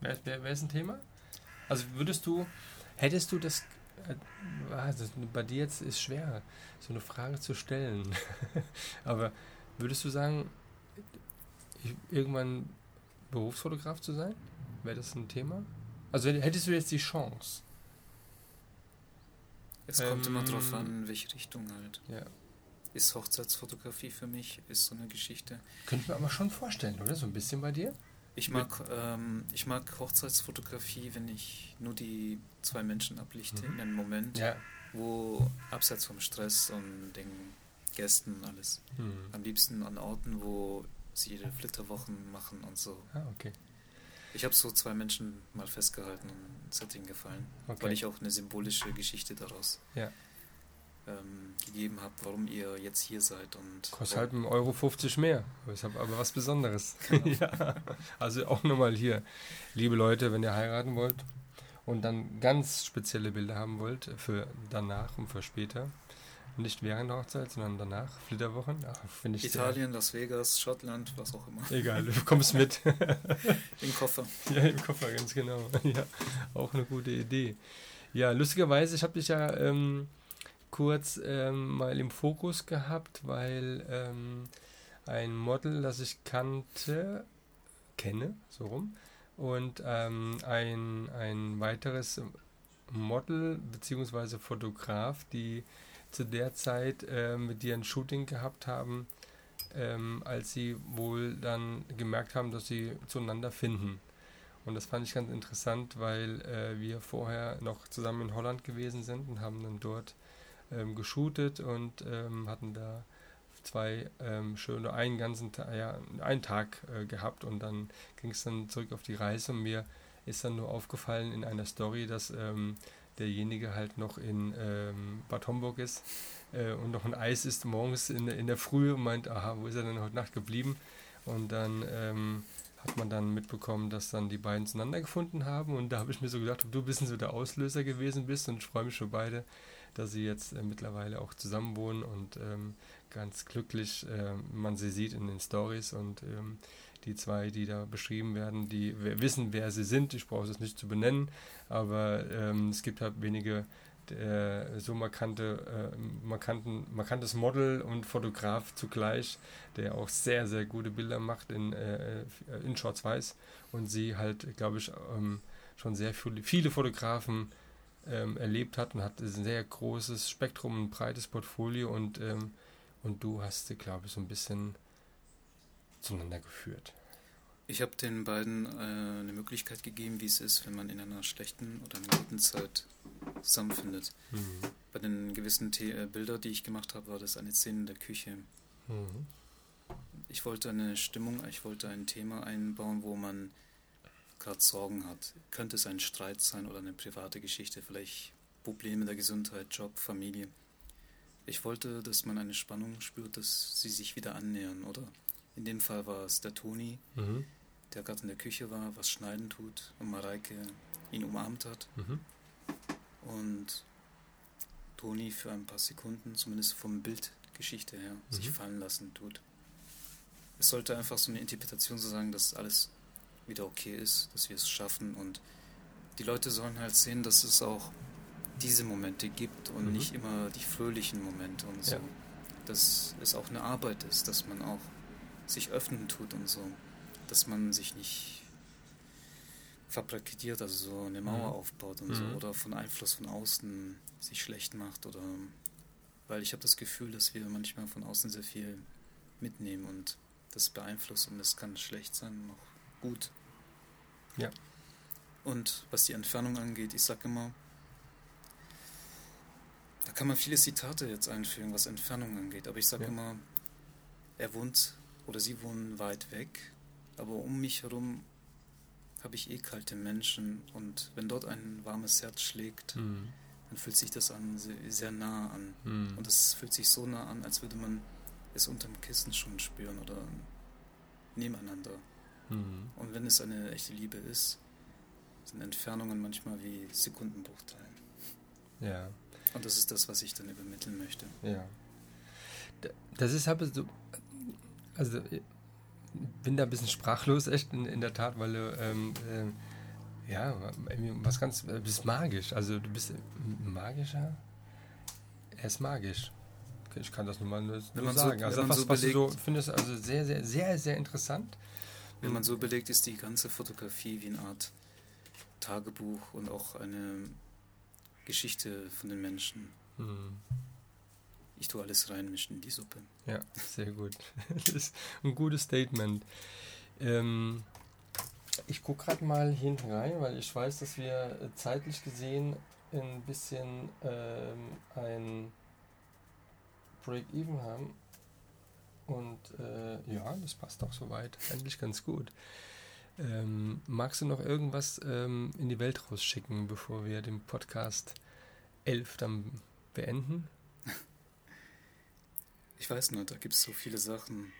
Wer, wer, wer ist ein Thema? Also würdest du, hättest du das, äh, also bei dir jetzt ist schwer, so eine Frage zu stellen, aber würdest du sagen, irgendwann Berufsfotograf zu sein? Wäre das ein Thema? Also hättest du jetzt die Chance. Es ähm, kommt immer drauf ähm, an, in welche Richtung halt. Ja. Ist Hochzeitsfotografie für mich, ist so eine Geschichte. Könnte ich mir aber schon vorstellen, oder? So ein bisschen bei dir? Ich mag, ähm, ich mag Hochzeitsfotografie, wenn ich nur die zwei Menschen ablichte mhm. in einem Moment, ja. wo abseits vom Stress und den Gästen alles. Mhm. Am liebsten an Orten, wo sie ihre Flitterwochen machen und so. Ah, okay. Ich habe so zwei Menschen mal festgehalten und es hat ihnen gefallen, okay. weil ich auch eine symbolische Geschichte daraus ja. ähm, gegeben habe, warum ihr jetzt hier seid. Und Kostet halt einen Euro 50 mehr. Ich habe aber was Besonderes. Genau. ja. Also auch nochmal hier, liebe Leute, wenn ihr heiraten wollt und dann ganz spezielle Bilder haben wollt für danach und für später, nicht während der Hochzeit, sondern danach, Flitterwochen. Ach, ich Italien, Las Vegas, Schottland, was auch immer. Egal, du kommst mit. Im Koffer. Ja, im Koffer, ganz genau. Ja, auch eine gute Idee. Ja, lustigerweise, ich habe dich ja ähm, kurz ähm, mal im Fokus gehabt, weil ähm, ein Model, das ich kannte, kenne, so rum, und ähm, ein, ein weiteres Model bzw. Fotograf, die zu der Zeit äh, mit dir ein Shooting gehabt haben, ähm, als sie wohl dann gemerkt haben, dass sie zueinander finden. Und das fand ich ganz interessant, weil äh, wir vorher noch zusammen in Holland gewesen sind und haben dann dort ähm, geshootet und ähm, hatten da zwei ähm, schöne, einen ganzen Tag, ja, einen Tag äh, gehabt und dann ging es dann zurück auf die Reise und mir ist dann nur aufgefallen in einer Story, dass ähm, derjenige halt noch in ähm, Bad Homburg ist äh, und noch ein Eis ist morgens in, in der Früh und meint, aha, wo ist er denn heute Nacht geblieben? Und dann ähm, hat man dann mitbekommen, dass dann die beiden zueinander gefunden haben und da habe ich mir so gedacht, ob du bisschen so der Auslöser gewesen bist und ich freue mich für beide, dass sie jetzt äh, mittlerweile auch zusammen wohnen und ähm, ganz glücklich äh, man sie sieht in den Stories und ähm, die zwei, die da beschrieben werden, die wissen, wer sie sind. Ich brauche es nicht zu benennen, aber ähm, es gibt halt wenige äh, so markante, äh, markanten, markantes Model und Fotograf zugleich, der auch sehr, sehr gute Bilder macht in, äh, in Schwarz-Weiß und sie halt, glaube ich, ähm, schon sehr viele, viele Fotografen ähm, erlebt hat und hat ein sehr großes Spektrum, ein breites Portfolio und, ähm, und du hast, glaube ich, so ein bisschen zueinander geführt. Ich habe den beiden äh, eine Möglichkeit gegeben, wie es ist, wenn man in einer schlechten oder einer guten Zeit zusammenfindet. Mhm. Bei den gewissen The äh, Bildern, die ich gemacht habe, war das eine Szene in der Küche. Mhm. Ich wollte eine Stimmung, ich wollte ein Thema einbauen, wo man gerade Sorgen hat. Könnte es ein Streit sein oder eine private Geschichte, vielleicht Probleme der Gesundheit, Job, Familie. Ich wollte, dass man eine Spannung spürt, dass sie sich wieder annähern, oder? In dem Fall war es der Toni, mhm. der gerade in der Küche war, was schneiden tut und Mareike ihn umarmt hat. Mhm. Und Toni für ein paar Sekunden, zumindest vom Bildgeschichte her, mhm. sich fallen lassen tut. Es sollte einfach so eine Interpretation so sagen, dass alles wieder okay ist, dass wir es schaffen und die Leute sollen halt sehen, dass es auch diese Momente gibt und mhm. nicht immer die fröhlichen Momente und so. Ja. Dass es auch eine Arbeit ist, dass man auch sich öffnen tut und so. Dass man sich nicht fabrikiert, also so eine Mauer mhm. aufbaut und mhm. so oder von Einfluss von außen sich schlecht macht oder weil ich habe das Gefühl, dass wir manchmal von außen sehr viel mitnehmen und das beeinflusst und das kann schlecht sein, noch gut. Ja. Und was die Entfernung angeht, ich sage immer, da kann man viele Zitate jetzt einfügen, was Entfernung angeht, aber ich sage ja. immer, er wohnt oder sie wohnen weit weg, aber um mich herum habe ich eh kalte Menschen und wenn dort ein warmes Herz schlägt, mhm. dann fühlt sich das an sehr, sehr nah an. Mhm. Und es fühlt sich so nah an, als würde man es unterm Kissen schon spüren oder nebeneinander. Mhm. Und wenn es eine echte Liebe ist, sind Entfernungen manchmal wie Sekundenbruchteilen. Ja. Und das ist das, was ich dann übermitteln möchte. Ja. Das ist aber so, also bin da ein bisschen sprachlos, echt in, in der Tat, weil du, ähm, äh, ja, was ganz, du bist magisch, also du bist magischer, er ist magisch. Ich kann das nur mal nur, nur sagen. So, also was, so was belegt, du so findest, also sehr, sehr, sehr, sehr interessant. Wenn man so belegt, ist die ganze Fotografie wie eine Art Tagebuch und auch eine Geschichte von den Menschen. Mhm. Ich tue alles reinmischen in die Suppe. Ja, sehr gut. Das ist ein gutes Statement. Ähm, ich gucke gerade mal hinten rein, weil ich weiß, dass wir zeitlich gesehen ein bisschen ähm, ein Break-Even haben. Und äh, ja, das passt auch soweit. Eigentlich ganz gut. Ähm, magst du noch irgendwas ähm, in die Welt rausschicken, bevor wir den Podcast 11 dann beenden? Ich weiß nur, da gibt es so viele Sachen.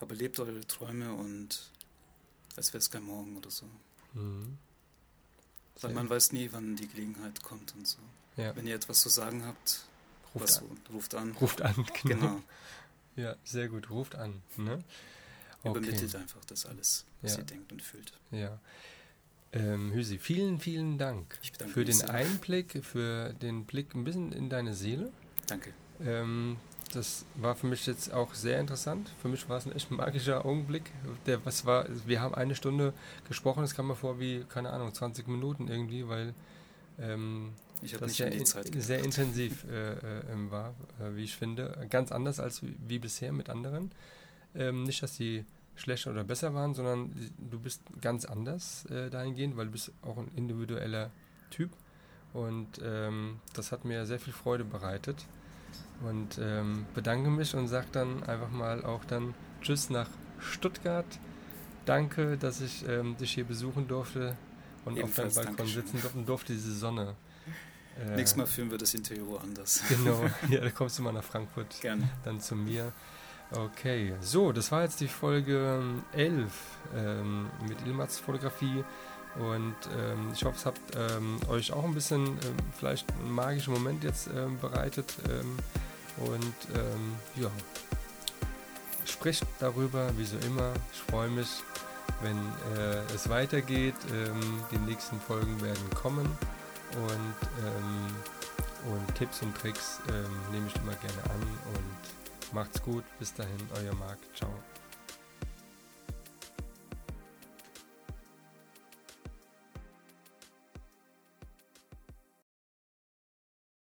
Aber lebt eure Träume und als wäre es kein Morgen oder so. Mhm. Weil man weiß nie, wann die Gelegenheit kommt und so. Ja. Wenn ihr etwas zu sagen habt, ruft, was, an. ruft an. Ruft an, genau. genau. Ja, sehr gut, ruft an. Ne? Okay. Übermittelt einfach das alles, was ja. ihr denkt und fühlt. Ja. Ähm, Hüsi, vielen, vielen Dank für den sehr. Einblick, für den Blick ein bisschen in deine Seele. Danke. Ähm, das war für mich jetzt auch sehr interessant. Für mich war es ein echt magischer Augenblick. Der, was war, wir haben eine Stunde gesprochen, es kam mir vor wie, keine Ahnung, 20 Minuten irgendwie, weil ähm, das sehr, in, sehr intensiv äh, äh, war, äh, wie ich finde. Ganz anders als wie, wie bisher mit anderen. Ähm, nicht, dass sie schlechter oder besser waren, sondern du bist ganz anders äh, dahingehend, weil du bist auch ein individueller Typ. Und ähm, das hat mir sehr viel Freude bereitet. Und ähm, bedanke mich und sage dann einfach mal auch dann Tschüss nach Stuttgart. Danke, dass ich ähm, dich hier besuchen durfte und Ebenfalls auf deinem Balkon sitzen durfte und durfte diese Sonne. Äh, Nächstes Mal führen wir das Interview woanders. Genau, ja, da kommst du mal nach Frankfurt. Gerne. Dann zu mir. Okay, so, das war jetzt die Folge 11 ähm, mit Ilmats Fotografie. Und ähm, ich hoffe, es hat ähm, euch auch ein bisschen ähm, vielleicht einen magischen Moment jetzt ähm, bereitet. Ähm, und ähm, ja, sprecht darüber, wie so immer. Ich freue mich, wenn äh, es weitergeht. die nächsten Folgen werden kommen. Und, und Tipps und Tricks nehme ich immer gerne an. Und macht's gut. Bis dahin, euer Marc. Ciao.